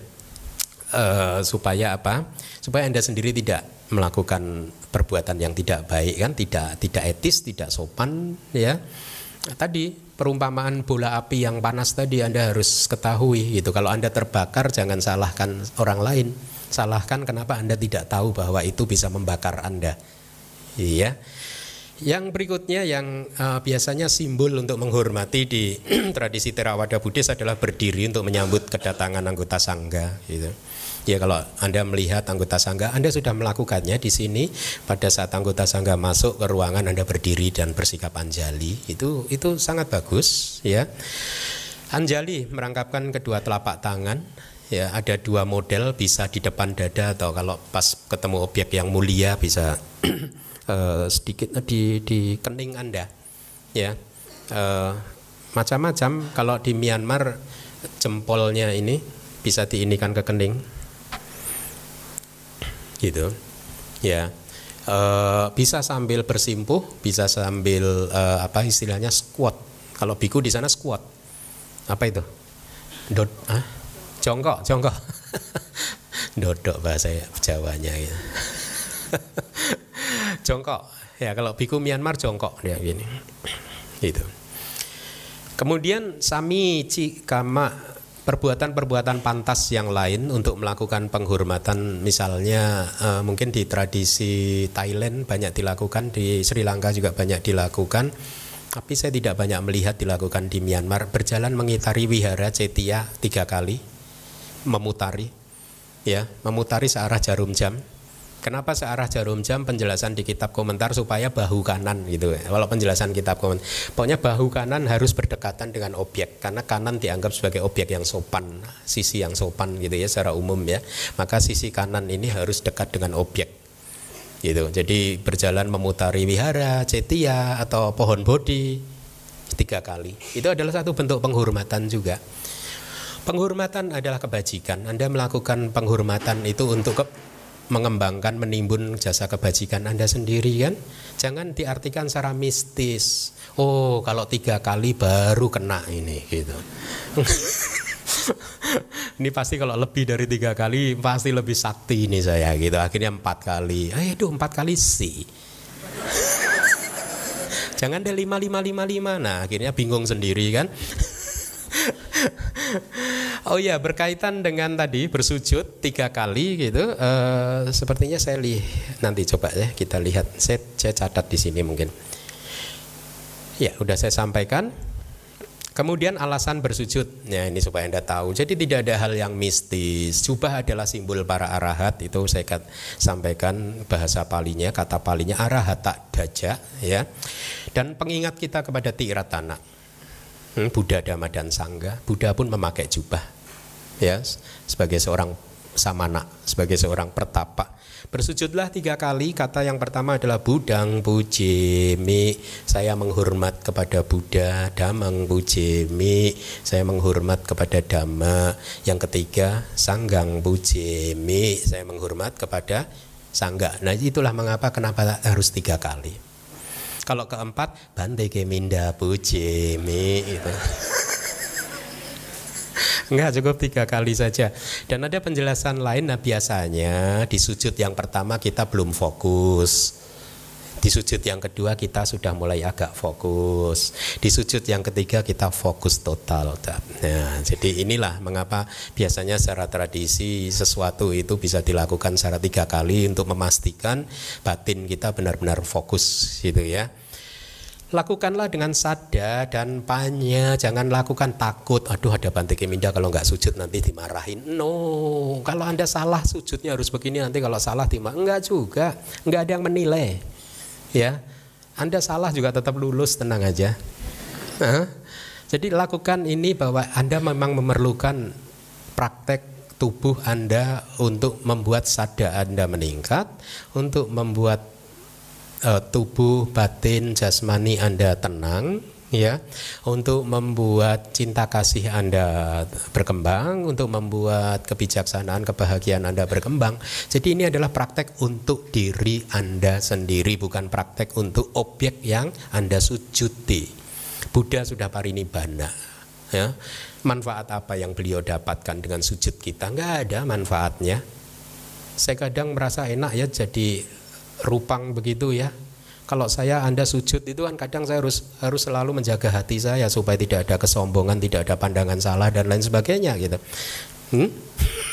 Uh, supaya apa? Supaya anda sendiri tidak melakukan perbuatan yang tidak baik kan, tidak tidak etis, tidak sopan ya. Tadi perumpamaan bola api yang panas tadi Anda harus ketahui gitu. Kalau Anda terbakar jangan salahkan orang lain. Salahkan kenapa Anda tidak tahu bahwa itu bisa membakar Anda. Iya. Yang berikutnya yang uh, biasanya simbol untuk menghormati di tradisi Theravada Buddhis adalah berdiri untuk menyambut kedatangan anggota sangga gitu. Ya kalau Anda melihat anggota sangga, Anda sudah melakukannya di sini pada saat anggota sangga masuk ke ruangan Anda berdiri dan bersikap anjali. Itu itu sangat bagus ya. Anjali merangkapkan kedua telapak tangan ya ada dua model bisa di depan dada atau kalau pas ketemu objek yang mulia bisa uh, sedikit di di kening Anda ya. Uh, macam-macam. Kalau di Myanmar jempolnya ini bisa diinikan ke kening. Gitu ya. E, bisa sambil bersimpuh bisa sambil e, apa istilahnya squat. Kalau biku di sana squat. Apa itu? Dot ah jongkok jongkok. Dodok bahasa Jawanya ya jongkok. Ya kalau biku Myanmar jongkok dia gini. Gitu. Kemudian sami cikama perbuatan-perbuatan pantas yang lain untuk melakukan penghormatan misalnya uh, mungkin di tradisi Thailand banyak dilakukan di Sri Lanka juga banyak dilakukan. Tapi saya tidak banyak melihat dilakukan di Myanmar. Berjalan mengitari wihara Cetia tiga kali memutari ya memutari searah jarum jam Kenapa searah jarum jam penjelasan di kitab komentar supaya bahu kanan gitu. Kalau penjelasan kitab komentar, pokoknya bahu kanan harus berdekatan dengan objek karena kanan dianggap sebagai objek yang sopan, sisi yang sopan gitu ya secara umum ya. Maka sisi kanan ini harus dekat dengan objek. Gitu. Jadi berjalan memutari wihara, cetia atau pohon bodhi tiga kali. Itu adalah satu bentuk penghormatan juga. Penghormatan adalah kebajikan. Anda melakukan penghormatan itu untuk ke mengembangkan menimbun jasa kebajikan Anda sendiri kan? Jangan diartikan secara mistis. Oh kalau tiga kali baru kena ini gitu. Ini pasti kalau lebih dari tiga kali pasti lebih sakti ini saya gitu. Akhirnya empat kali. Itu empat kali sih. Jangan deh lima lima lima lima. Nah akhirnya bingung sendiri kan oh ya berkaitan dengan tadi bersujud tiga kali gitu. Uh, sepertinya saya lihat nanti coba ya kita lihat. Saya, saya catat di sini mungkin. Ya udah saya sampaikan. Kemudian alasan bersujud, ya ini supaya anda tahu. Jadi tidak ada hal yang mistis. Jubah adalah simbol para arahat. Itu saya kat, sampaikan bahasa palinya, kata palinya arahat tak daja, ya. Dan pengingat kita kepada tiratana hmm, Buddha Dhamma dan Sangga Buddha pun memakai jubah ya sebagai seorang samana sebagai seorang pertapa bersujudlah tiga kali. Kata yang pertama adalah budang pujimi saya menghormat kepada Buddha. Damang pujimi saya menghormat kepada Dhamma. Yang ketiga sanggang pujimi saya menghormat kepada sangga nah itulah mengapa kenapa harus tiga kali kalau keempat, Bante Keminda Pujimi itu. Enggak cukup tiga kali saja. Dan ada penjelasan lain. Nah biasanya di sujud yang pertama kita belum fokus. Di sujud yang kedua kita sudah mulai agak fokus. Di sujud yang ketiga kita fokus total. Nah, jadi inilah mengapa biasanya secara tradisi sesuatu itu bisa dilakukan secara tiga kali untuk memastikan batin kita benar-benar fokus gitu ya. Lakukanlah dengan sadar dan panya, jangan lakukan takut. Aduh ada Bante Keminda kalau nggak sujud nanti dimarahin. No, kalau anda salah sujudnya harus begini nanti kalau salah dimarahin. Enggak juga, enggak ada yang menilai. Ya, anda salah juga tetap lulus, tenang aja. Nah, jadi lakukan ini bahwa anda memang memerlukan praktek tubuh anda untuk membuat sadar anda meningkat, untuk membuat uh, tubuh, batin, jasmani Anda tenang ya untuk membuat cinta kasih Anda berkembang, untuk membuat kebijaksanaan, kebahagiaan Anda berkembang. Jadi ini adalah praktek untuk diri Anda sendiri, bukan praktek untuk objek yang Anda sujudi. Buddha sudah parinibbana. Ya. Manfaat apa yang beliau dapatkan dengan sujud kita? Enggak ada manfaatnya. Saya kadang merasa enak ya jadi rupang begitu ya. Kalau saya Anda sujud itu kan kadang saya harus harus selalu menjaga hati saya supaya tidak ada kesombongan, tidak ada pandangan salah dan lain sebagainya gitu. Hmm?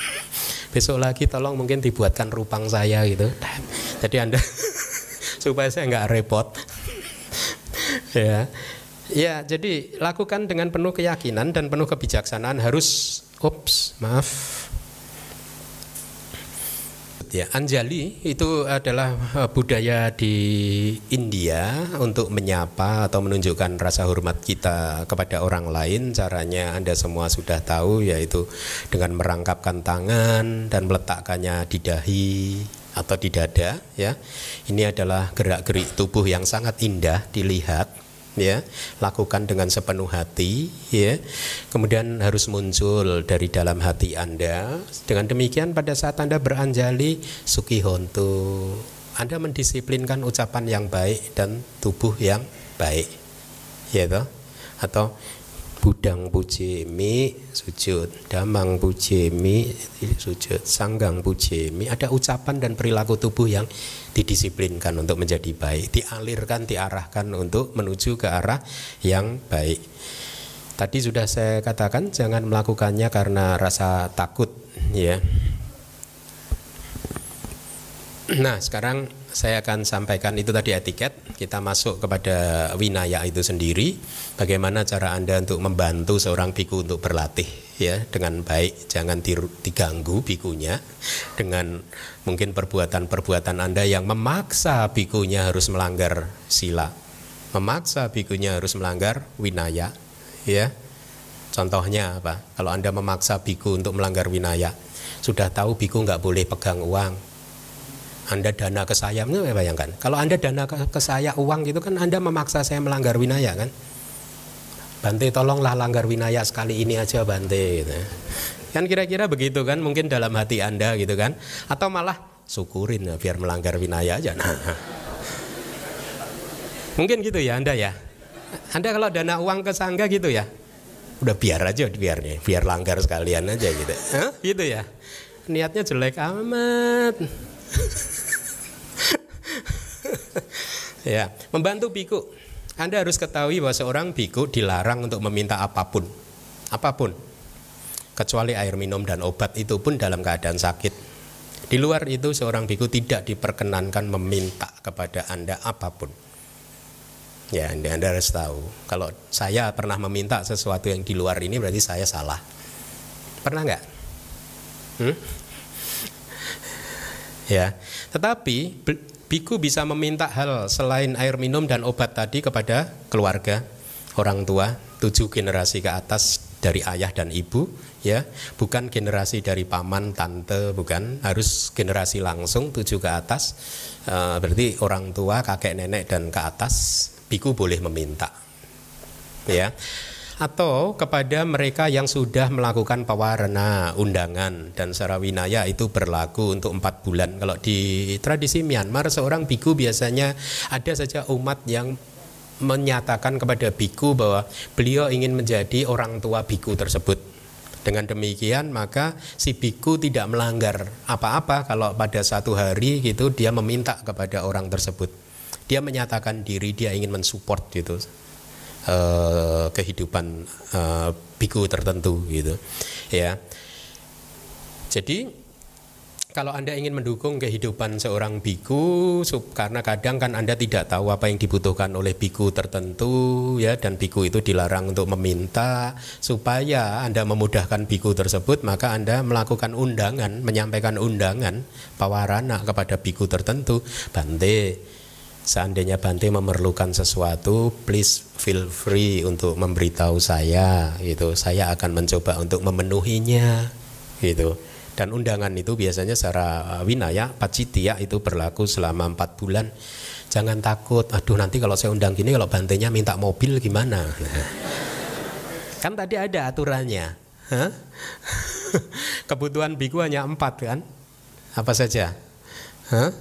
Besok lagi tolong mungkin dibuatkan rupang saya gitu. Jadi Anda supaya saya nggak repot. ya. Ya, jadi lakukan dengan penuh keyakinan dan penuh kebijaksanaan harus ups, maaf Ya, Anjali itu adalah eh, budaya di India untuk menyapa atau menunjukkan rasa hormat kita kepada orang lain. Caranya Anda semua sudah tahu yaitu dengan merangkapkan tangan dan meletakkannya di dahi atau di dada ya. Ini adalah gerak-gerik tubuh yang sangat indah dilihat ya lakukan dengan sepenuh hati ya. Kemudian harus muncul dari dalam hati anda. Dengan demikian pada saat anda beranjali sukihontu anda mendisiplinkan ucapan yang baik dan tubuh yang baik. Ya toh? Atau budang mi sujud. Damang mi sujud. Sanggang mi ada ucapan dan perilaku tubuh yang didisiplinkan untuk menjadi baik dialirkan diarahkan untuk menuju ke arah yang baik. Tadi sudah saya katakan jangan melakukannya karena rasa takut ya. Nah sekarang saya akan sampaikan itu tadi etiket. Kita masuk kepada winaya itu sendiri. Bagaimana cara Anda untuk membantu seorang biku untuk berlatih ya dengan baik jangan diganggu bikunya dengan mungkin perbuatan-perbuatan Anda yang memaksa bikunya harus melanggar sila memaksa bikunya harus melanggar winaya ya contohnya apa kalau Anda memaksa biku untuk melanggar winaya sudah tahu biku nggak boleh pegang uang anda dana ke saya, bayangkan. Kalau Anda dana ke, ke saya uang gitu kan Anda memaksa saya melanggar winaya kan? Bante tolonglah langgar winaya sekali ini aja Bante gitu. Kan kira-kira begitu kan mungkin dalam hati Anda gitu kan atau malah syukurin ya, biar melanggar winaya aja. Nah. Mungkin gitu ya Anda ya. Anda kalau dana uang ke sangga gitu ya. Udah biar aja biar nih, biar langgar sekalian aja gitu. Hah? Gitu ya. Niatnya jelek amat. ya, membantu biku anda harus ketahui bahwa seorang biku dilarang untuk meminta apa pun. Apa pun. Kecuali air minum dan obat itu pun dalam keadaan sakit. Di luar itu seorang biku tidak diperkenankan meminta kepada Anda apa pun. Ya, anda, anda harus tahu. Kalau saya pernah meminta sesuatu yang di luar ini berarti saya salah. Pernah nggak? Hmm? ya, tetapi biku bisa meminta hal selain air minum dan obat tadi kepada keluarga, orang tua, tujuh generasi ke atas dari ayah dan ibu, ya, bukan generasi dari paman, tante, bukan, harus generasi langsung tujuh ke atas, e, berarti orang tua, kakek, nenek dan ke atas, biku boleh meminta, ya atau kepada mereka yang sudah melakukan pewarna undangan dan sarawinaya itu berlaku untuk empat bulan. Kalau di tradisi Myanmar seorang biku biasanya ada saja umat yang menyatakan kepada biku bahwa beliau ingin menjadi orang tua biku tersebut. Dengan demikian maka si biku tidak melanggar apa-apa kalau pada satu hari gitu dia meminta kepada orang tersebut. Dia menyatakan diri dia ingin mensupport gitu uh, kehidupan uh, biku tertentu gitu ya. Jadi kalau Anda ingin mendukung kehidupan seorang biku karena kadang kan Anda tidak tahu apa yang dibutuhkan oleh biku tertentu ya dan biku itu dilarang untuk meminta supaya Anda memudahkan biku tersebut maka Anda melakukan undangan menyampaikan undangan pawarana kepada biku tertentu Bante seandainya Bante memerlukan sesuatu, please feel free untuk memberitahu saya, gitu. Saya akan mencoba untuk memenuhinya, gitu. Dan undangan itu biasanya secara uh, winaya, pacitia itu berlaku selama empat bulan. Jangan takut, aduh nanti kalau saya undang gini, kalau Bantenya minta mobil gimana? kan tadi ada aturannya. Hah? Kebutuhan biku hanya empat kan? Apa saja? Hah?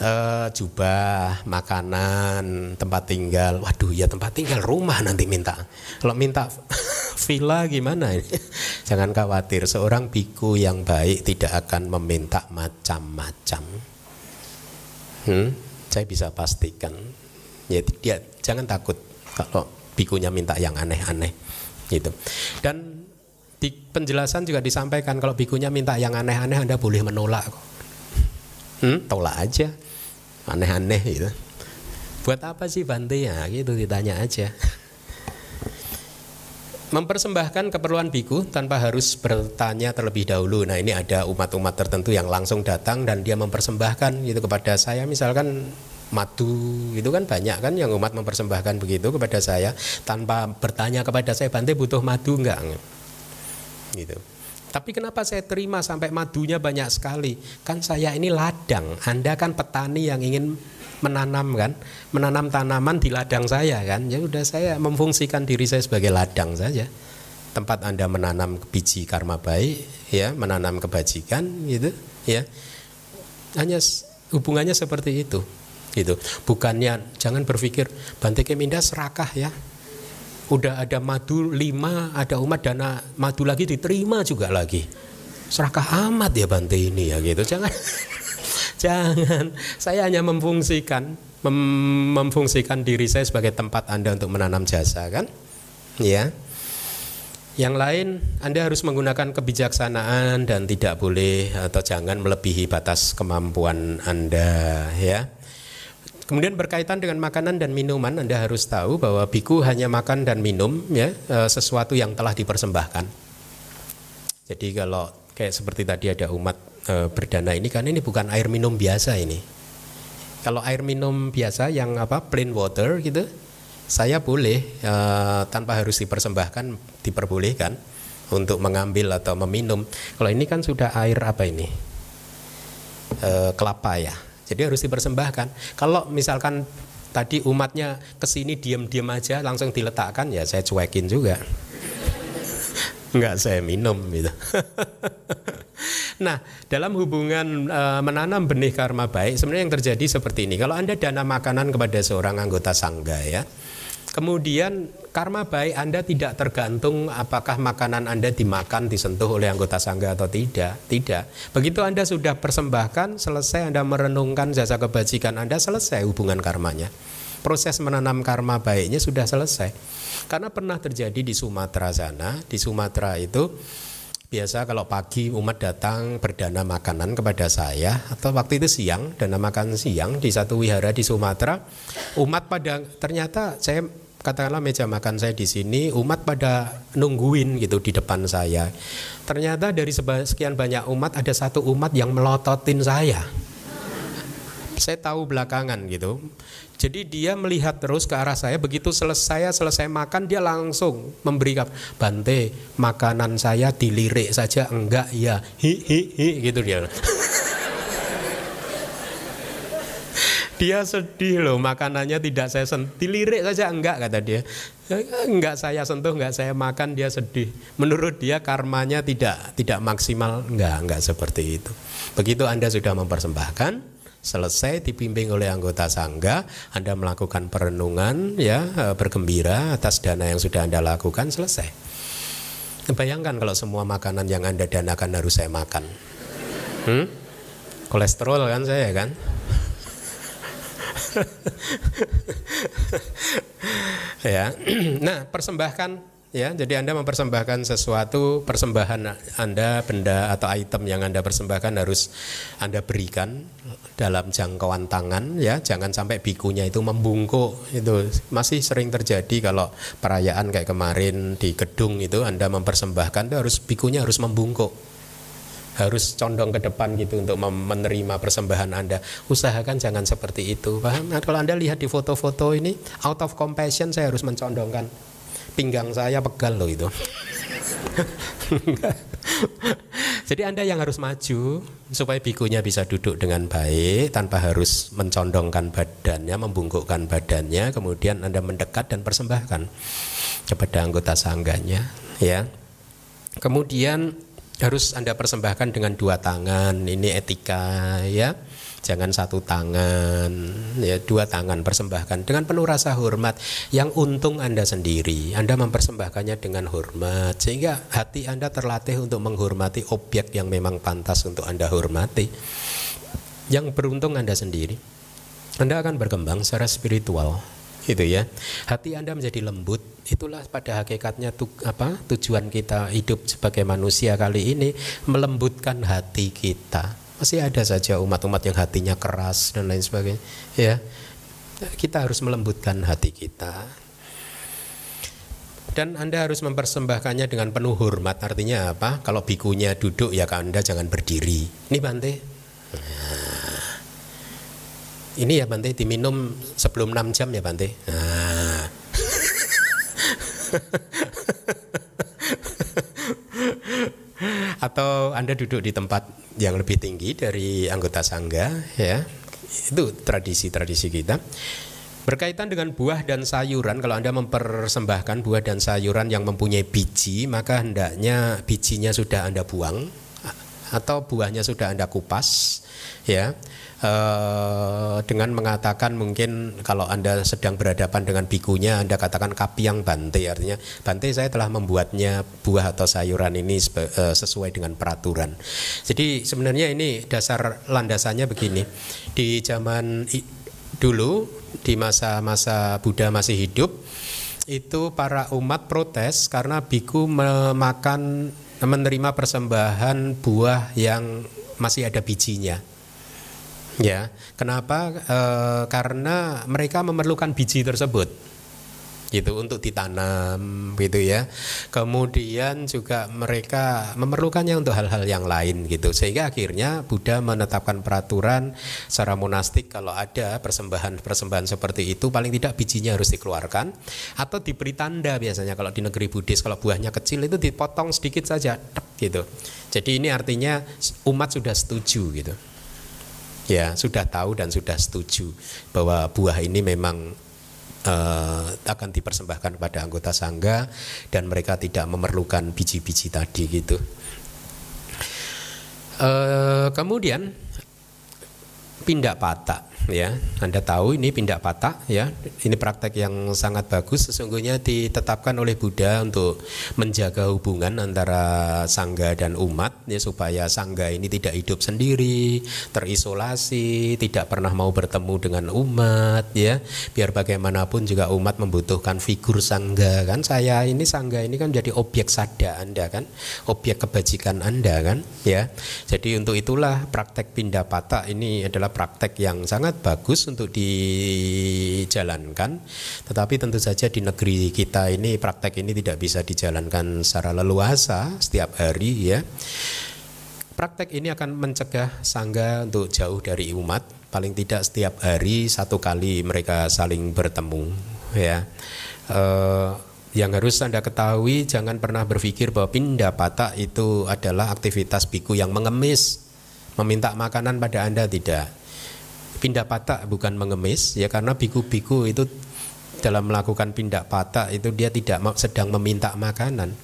Uh, jubah, makanan, tempat tinggal. Waduh, ya tempat tinggal rumah nanti minta. Kalau minta villa gimana ini? Jangan khawatir, seorang biku yang baik tidak akan meminta macam-macam. Hmm? Saya bisa pastikan. Ya, dia jangan takut kalau bikunya minta yang aneh-aneh gitu. Dan di penjelasan juga disampaikan kalau bikunya minta yang aneh-aneh Anda boleh menolak. Hmm, tolak aja aneh-aneh gitu. Buat apa sih Bante? Ya gitu ditanya aja. Mempersembahkan keperluan biku tanpa harus bertanya terlebih dahulu. Nah ini ada umat-umat tertentu yang langsung datang dan dia mempersembahkan gitu kepada saya. Misalkan madu itu kan banyak kan yang umat mempersembahkan begitu kepada saya. Tanpa bertanya kepada saya Bante butuh madu enggak gitu. Tapi kenapa saya terima sampai madunya banyak sekali? Kan saya ini ladang, Anda kan petani yang ingin menanam kan, menanam tanaman di ladang saya kan. Ya udah saya memfungsikan diri saya sebagai ladang saja. Tempat Anda menanam biji karma baik, ya, menanam kebajikan gitu, ya. Hanya hubungannya seperti itu. Gitu. Bukannya jangan berpikir Bante Keminda serakah ya udah ada madu lima, ada umat dana madu lagi diterima juga lagi. Serakah amat ya Bante ini ya gitu. Jangan jangan. Saya hanya memfungsikan mem memfungsikan diri saya sebagai tempat Anda untuk menanam jasa kan? Ya. Yang lain Anda harus menggunakan kebijaksanaan dan tidak boleh atau jangan melebihi batas kemampuan Anda ya. Kemudian berkaitan dengan makanan dan minuman, Anda harus tahu bahwa biku hanya makan dan minum ya e, sesuatu yang telah dipersembahkan. Jadi kalau kayak seperti tadi ada umat e, berdana ini kan ini bukan air minum biasa ini. Kalau air minum biasa yang apa plain water gitu, saya boleh e, tanpa harus dipersembahkan diperbolehkan untuk mengambil atau meminum. Kalau ini kan sudah air apa ini? E, kelapa ya. Jadi harus dipersembahkan. Kalau misalkan tadi umatnya ke sini diam-diam aja langsung diletakkan ya saya cuekin juga nggak saya minum gitu. nah, dalam hubungan e, menanam benih karma baik sebenarnya yang terjadi seperti ini. Kalau Anda dana makanan kepada seorang anggota sangga ya. Kemudian karma baik Anda tidak tergantung apakah makanan Anda dimakan disentuh oleh anggota sangga atau tidak. Tidak. Begitu Anda sudah persembahkan, selesai Anda merenungkan jasa kebajikan Anda, selesai hubungan karmanya proses menanam karma baiknya sudah selesai. Karena pernah terjadi di Sumatera sana, di Sumatera itu biasa kalau pagi umat datang berdana makanan kepada saya atau waktu itu siang dana makan siang di satu wihara di Sumatera umat pada ternyata saya katakanlah meja makan saya di sini umat pada nungguin gitu di depan saya ternyata dari sekian banyak umat ada satu umat yang melototin saya saya tahu belakangan gitu jadi dia melihat terus ke arah saya. Begitu selesai selesai makan dia langsung memberi bante makanan saya dilirik saja enggak ya hi hi hi gitu dia. dia sedih loh makanannya tidak saya sentuh dilirik saja enggak kata dia enggak saya sentuh enggak saya makan dia sedih menurut dia karmanya tidak tidak maksimal enggak enggak seperti itu begitu anda sudah mempersembahkan selesai dibimbing oleh anggota sangga, Anda melakukan perenungan ya, e, bergembira atas dana yang sudah Anda lakukan selesai. Bayangkan kalau semua makanan yang Anda danakan harus saya makan. Hmm? Kolesterol kan saya kan? ya. Nah, persembahkan ya. Jadi anda mempersembahkan sesuatu persembahan anda benda atau item yang anda persembahkan harus anda berikan dalam jangkauan tangan ya. Jangan sampai bikunya itu membungkuk itu. Masih sering terjadi kalau perayaan kayak kemarin di gedung itu anda mempersembahkan itu harus bikunya harus membungkuk harus condong ke depan gitu untuk menerima persembahan Anda. Usahakan jangan seperti itu. Paham? Nah, kalau Anda lihat di foto-foto ini out of compassion saya harus mencondongkan pinggang saya pegal loh itu. Jadi Anda yang harus maju supaya bikunya bisa duduk dengan baik tanpa harus mencondongkan badannya, membungkukkan badannya, kemudian Anda mendekat dan persembahkan kepada anggota sangganya, ya. Kemudian harus Anda persembahkan dengan dua tangan, ini etika ya. Jangan satu tangan ya. Dua tangan persembahkan dengan penuh rasa hormat yang untung anda sendiri. Anda mempersembahkannya dengan hormat sehingga hati anda terlatih untuk menghormati objek yang memang pantas untuk anda hormati. Yang beruntung anda sendiri anda akan berkembang secara spiritual gitu ya hati anda menjadi lembut itulah pada hakikatnya tu, apa tujuan kita hidup sebagai manusia kali ini melembutkan hati kita masih ada saja umat-umat yang hatinya keras dan lain sebagainya. Ya, kita harus melembutkan hati kita. Dan Anda harus mempersembahkannya dengan penuh hormat. Artinya apa? Kalau bikunya duduk ya Anda jangan berdiri. Ini Bante. Nah, ini ya Bante diminum sebelum 6 jam ya Bante. Nah. atau Anda duduk di tempat yang lebih tinggi dari anggota sangga ya. Itu tradisi-tradisi kita. Berkaitan dengan buah dan sayuran, kalau Anda mempersembahkan buah dan sayuran yang mempunyai biji, maka hendaknya bijinya sudah Anda buang atau buahnya sudah Anda kupas ya uh, dengan mengatakan mungkin kalau Anda sedang berhadapan dengan bikunya Anda katakan kapiang bante artinya bante saya telah membuatnya buah atau sayuran ini uh, sesuai dengan peraturan. Jadi sebenarnya ini dasar landasannya begini. Di zaman dulu di masa-masa Buddha masih hidup itu para umat protes karena biku memakan menerima persembahan buah yang masih ada bijinya. Ya, kenapa? E, karena mereka memerlukan biji tersebut. gitu untuk ditanam gitu ya. Kemudian juga mereka memerlukannya untuk hal-hal yang lain gitu. Sehingga akhirnya Buddha menetapkan peraturan secara monastik kalau ada persembahan-persembahan seperti itu paling tidak bijinya harus dikeluarkan atau diberi tanda biasanya kalau di negeri Buddhis kalau buahnya kecil itu dipotong sedikit saja gitu. Jadi ini artinya umat sudah setuju gitu. Ya, sudah tahu dan sudah setuju bahwa buah ini memang uh, akan dipersembahkan kepada anggota sangga dan mereka tidak memerlukan biji-biji tadi gitu. Uh, kemudian pindah patah ya. Anda tahu ini pindah patah ya. Ini praktek yang sangat bagus sesungguhnya ditetapkan oleh Buddha untuk menjaga hubungan antara sangga dan umat ya supaya sangga ini tidak hidup sendiri, terisolasi, tidak pernah mau bertemu dengan umat ya. Biar bagaimanapun juga umat membutuhkan figur sangga kan. Saya ini sangga ini kan jadi objek sada Anda kan, objek kebajikan Anda kan ya. Jadi untuk itulah praktek pindah patah ini adalah praktek yang sangat bagus untuk dijalankan, tetapi tentu saja di negeri kita ini praktek ini tidak bisa dijalankan secara leluasa setiap hari ya. Praktek ini akan mencegah sangga untuk jauh dari umat, paling tidak setiap hari satu kali mereka saling bertemu ya. Uh, yang harus Anda ketahui jangan pernah berpikir bahwa pindah patah itu adalah aktivitas biku yang mengemis meminta makanan pada Anda tidak pindah patah bukan mengemis ya karena biku-biku itu dalam melakukan pindah patah itu dia tidak sedang meminta makanan.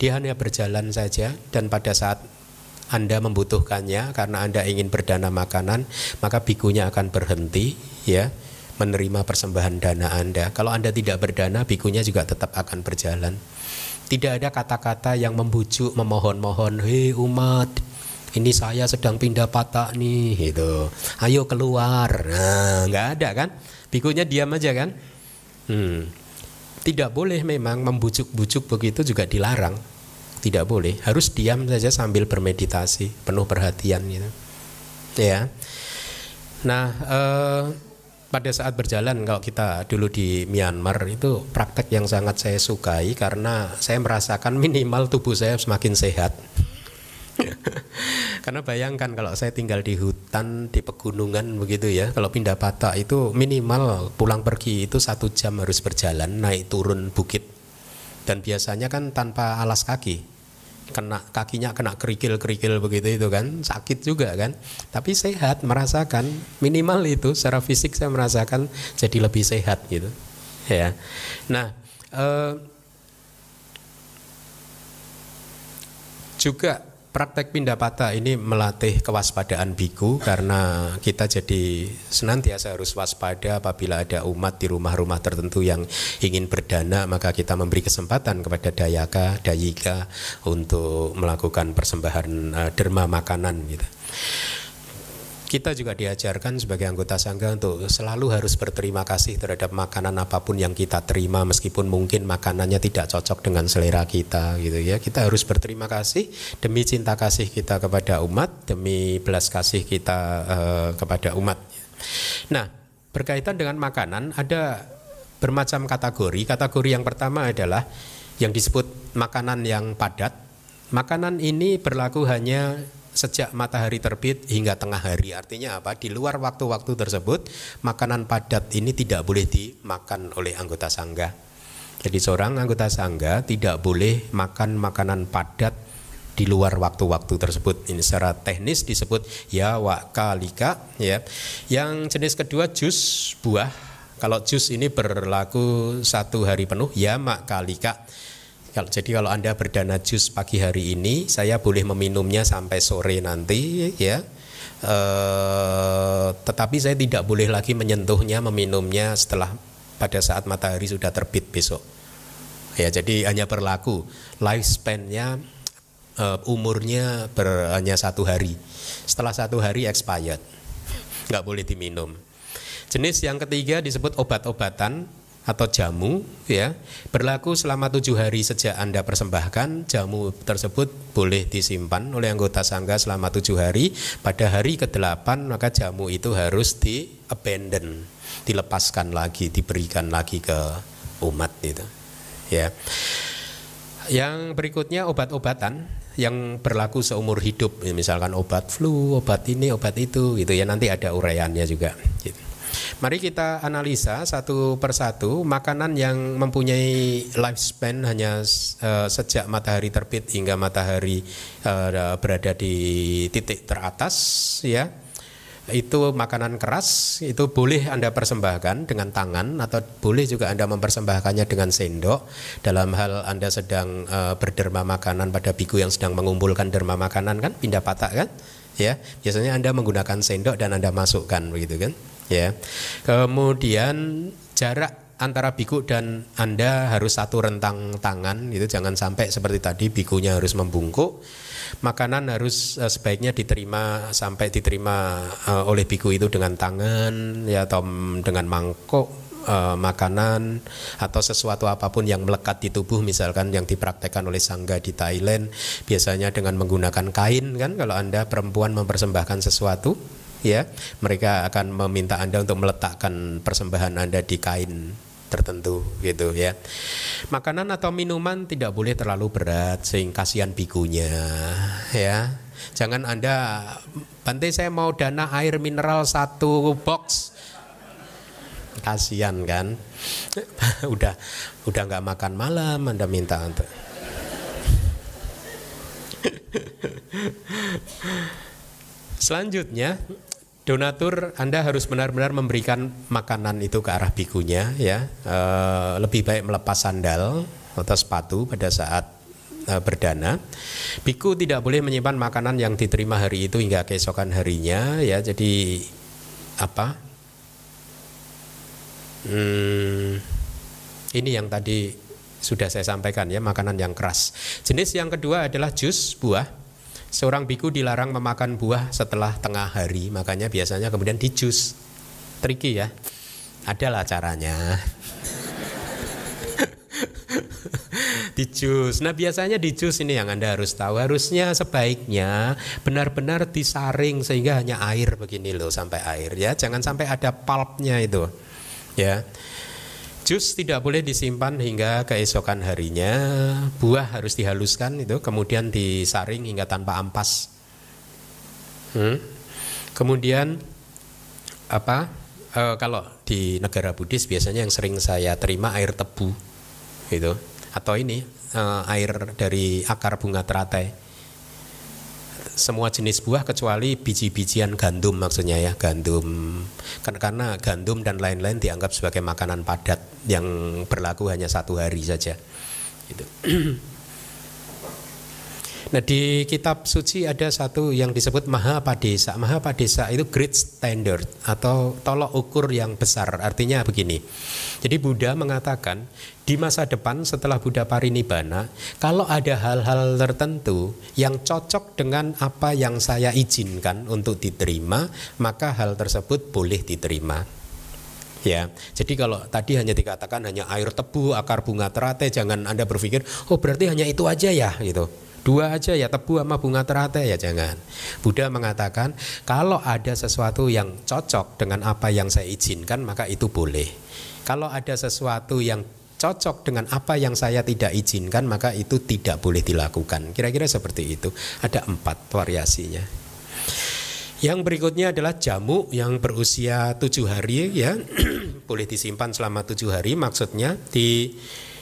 Dia hanya berjalan saja dan pada saat anda membutuhkannya karena Anda ingin berdana makanan, maka bikunya akan berhenti ya menerima persembahan dana Anda. Kalau Anda tidak berdana, bikunya juga tetap akan berjalan. Tidak ada kata-kata yang membujuk, memohon-mohon, "Hei umat, ini saya sedang pindah patah nih gitu. Ayo keluar. Nah nggak ada kan? Bikunya diam aja kan? Hmm. tidak boleh memang membujuk-bujuk begitu juga dilarang. Tidak boleh. Harus diam saja sambil bermeditasi penuh perhatian gitu. Ya. Nah eh, pada saat berjalan kalau kita dulu di Myanmar itu praktek yang sangat saya sukai karena saya merasakan minimal tubuh saya semakin sehat Karena bayangkan kalau saya tinggal di hutan, di pegunungan begitu ya, kalau pindah patah itu minimal pulang pergi itu satu jam harus berjalan naik turun bukit. Dan biasanya kan tanpa alas kaki, kena kakinya kena kerikil-kerikil begitu itu kan sakit juga kan. Tapi sehat merasakan. Minimal itu secara fisik saya merasakan jadi lebih sehat gitu. Ya. Nah eh, juga Praktek pindah patah ini melatih kewaspadaan biku karena kita jadi senantiasa harus waspada apabila ada umat di rumah-rumah tertentu yang ingin berdana maka kita memberi kesempatan kepada dayaka, dayika untuk melakukan persembahan uh, derma makanan gitu kita juga diajarkan sebagai anggota sangga untuk selalu harus berterima kasih terhadap makanan apa pun yang kita terima meskipun mungkin makanannya tidak cocok dengan selera kita gitu ya. Kita harus berterima kasih demi cinta kasih kita kepada umat, demi belas kasih kita uh, kepada umat. Nah, berkaitan dengan makanan ada bermacam kategori. Kategori yang pertama adalah yang disebut makanan yang padat. Makanan ini berlaku hanya sejak matahari terbit hingga tengah hari. Artinya apa? Di luar waktu-waktu tersebut, makanan padat ini tidak boleh dimakan oleh anggota sangga. Jadi seorang anggota sangga tidak boleh makan makanan padat di luar waktu-waktu tersebut. Ini secara teknis disebut ya wakalika ya. Yang jenis kedua jus buah. Kalau jus ini berlaku satu hari penuh ya makalika jadi kalau Anda berdana jus pagi hari ini, saya boleh meminumnya sampai sore nanti ya. E, tetapi saya tidak boleh lagi menyentuhnya, meminumnya setelah pada saat matahari sudah terbit besok. Ya, jadi hanya berlaku lifespan-nya e, umurnya ber, hanya satu hari. Setelah satu hari expired, nggak boleh diminum. Jenis yang ketiga disebut obat-obatan atau jamu ya berlaku selama tujuh hari sejak anda persembahkan jamu tersebut boleh disimpan oleh anggota sangga selama tujuh hari pada hari ke delapan maka jamu itu harus di abandon dilepaskan lagi diberikan lagi ke umat itu. Ya. Yang berikutnya obat-obatan yang berlaku seumur hidup, misalkan obat flu, obat ini, obat itu, gitu ya nanti ada uraiannya juga. Gitu. Mari kita analisa satu persatu makanan yang mempunyai lifespan hanya uh, sejak matahari terbit hingga matahari uh, berada di titik teratas ya. Itu makanan keras itu boleh Anda persembahkan dengan tangan atau boleh juga Anda mempersembahkannya dengan sendok. Dalam hal Anda sedang uh, berderma makanan pada biku yang sedang mengumpulkan derma makanan kan pindah patah kan ya. Biasanya Anda menggunakan sendok dan Anda masukkan begitu kan ya. Kemudian jarak antara biku dan Anda harus satu rentang tangan itu jangan sampai seperti tadi bikunya harus membungkuk. Makanan harus uh, sebaiknya diterima sampai diterima uh, oleh biku itu dengan tangan ya atau dengan mangkok uh, makanan atau sesuatu apa pun yang melekat di tubuh misalkan yang dipraktekkan oleh sangga di Thailand. Biasanya dengan menggunakan kain kan? Kalau Anda perempuan mempersembahkan sesuatu ya mereka akan meminta Anda untuk meletakkan persembahan Anda di kain tertentu gitu ya. Makanan atau minuman tidak boleh terlalu berat sehingga kasihan bikunya ya. Jangan Anda Bante saya mau dana air mineral satu box kasihan kan udah udah nggak makan malam anda minta untuk selanjutnya Donatur Anda harus benar-benar memberikan makanan itu ke arah bikunya ya. E, lebih baik melepas sandal atau sepatu pada saat e, berdana. Biku tidak boleh menyimpan makanan yang diterima hari itu hingga keesokan harinya ya. Jadi apa? Hmm, ini yang tadi sudah saya sampaikan ya, makanan yang keras. Jenis yang kedua adalah jus buah Seorang biku dilarang memakan buah setelah tengah hari, makanya biasanya kemudian dijus. Tricky ya. Adalah caranya. dijus. Nah biasanya dijus ini yang Anda harus tahu. Harusnya sebaiknya benar-benar disaring sehingga hanya air begini loh sampai air ya. Jangan sampai ada pulpnya itu. Ya. Jus tidak boleh disimpan hingga keesokan harinya. Buah harus dihaluskan itu, kemudian disaring hingga tanpa ampas. Hmm. Kemudian apa? E, kalau di negara Buddhis biasanya yang sering saya terima air tebu, gitu. Atau ini e, air dari akar bunga teratai semua jenis buah kecuali biji-bijian gandum maksudnya ya gandum kan karena gandum dan lain-lain dianggap sebagai makanan padat yang berlaku hanya satu hari saja gitu. Nah di kitab suci ada satu yang disebut Mahapadesa. Mahapadesa itu great standard atau tolok ukur yang besar. Artinya begini. Jadi Buddha mengatakan di masa depan setelah Buddha parinibbana, kalau ada hal-hal tertentu yang cocok dengan apa yang saya izinkan untuk diterima, maka hal tersebut boleh diterima. Ya, jadi kalau tadi hanya dikatakan hanya air tebu, akar bunga teratai, jangan anda berpikir, oh berarti hanya itu aja ya, gitu. Dua aja ya tebu sama bunga teratai ya jangan. Buddha mengatakan kalau ada sesuatu yang cocok dengan apa yang saya izinkan maka itu boleh. Kalau ada sesuatu yang cocok dengan apa yang saya tidak izinkan maka itu tidak boleh dilakukan. Kira-kira seperti itu. Ada empat variasinya. Yang berikutnya adalah jamu yang berusia tujuh hari ya boleh disimpan selama tujuh hari. Maksudnya di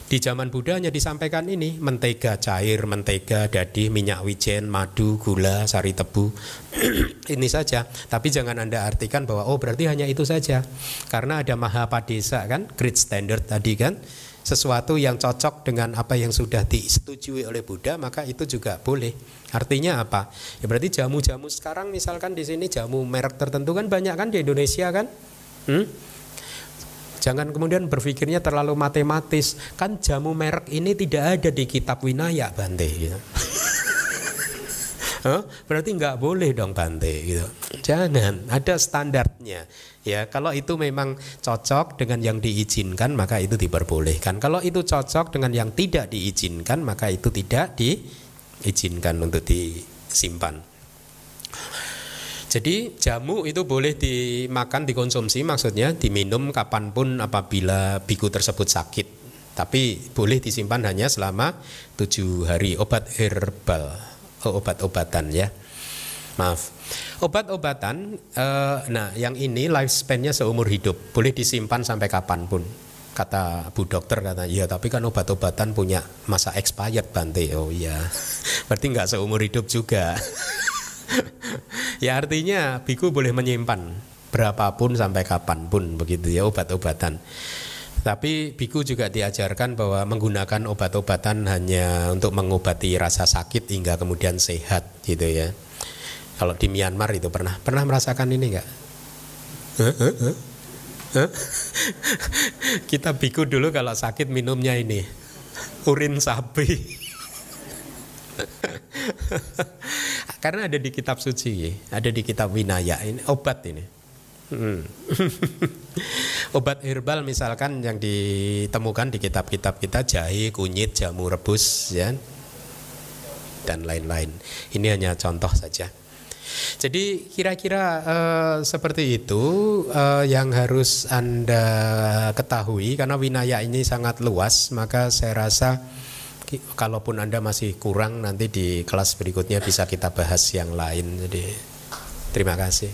di zaman Buddha hanya disampaikan ini mentega cair, mentega, dadi, minyak wijen, madu, gula, sari tebu. ini saja. Tapi jangan Anda artikan bahwa oh berarti hanya itu saja. Karena ada Mahapadesa kan, great standard tadi kan. Sesuatu yang cocok dengan apa yang sudah disetujui oleh Buddha maka itu juga boleh. Artinya apa? Ya berarti jamu-jamu sekarang misalkan di sini jamu merek tertentu kan banyak kan di Indonesia kan? Hmm? Jangan kemudian berpikirnya terlalu matematis. Kan jamu merek ini tidak ada di kitab Winaya Bante. Gitu. Berarti nggak boleh dong Bante gitu. Jangan, ada standarnya. Ya, kalau itu memang cocok dengan yang diizinkan maka itu diperbolehkan. Kalau itu cocok dengan yang tidak diizinkan maka itu tidak diizinkan untuk disimpan. Jadi jamu itu boleh dimakan, dikonsumsi maksudnya diminum kapan pun apabila biku tersebut sakit tapi boleh disimpan hanya selama tujuh hari. Obat herbal, oh, obat-obatan ya. Maaf, obat-obatan. Uh, nah, yang ini lifespan-nya seumur hidup, boleh disimpan sampai kapan pun. Kata Bu Dokter kata, ya tapi kan obat-obatan punya masa expired Bante. Oh iya, berarti nggak seumur hidup juga. ya artinya biku boleh menyimpan berapapun sampai kapan pun begitu ya obat-obatan. Tapi biku juga diajarkan bahwa menggunakan obat-obatan hanya untuk mengobati rasa sakit hingga kemudian sehat gitu ya. Kalau di Myanmar itu pernah pernah merasakan ini enggak? Kita biku dulu kalau sakit minumnya ini urin sapi. Karena ada di kitab suci, ada di kitab Winaya ini obat ini. Hmm. Obat herbal misalkan yang ditemukan di kitab-kitab kita jahe, kunyit, jamu rebus ya dan lain-lain. Ini hanya contoh saja. Jadi kira-kira uh, seperti itu uh, yang harus Anda ketahui karena winaya ini sangat luas, maka saya rasa kalaupun Anda masih kurang nanti di kelas berikutnya bisa kita bahas yang lain. Jadi terima kasih.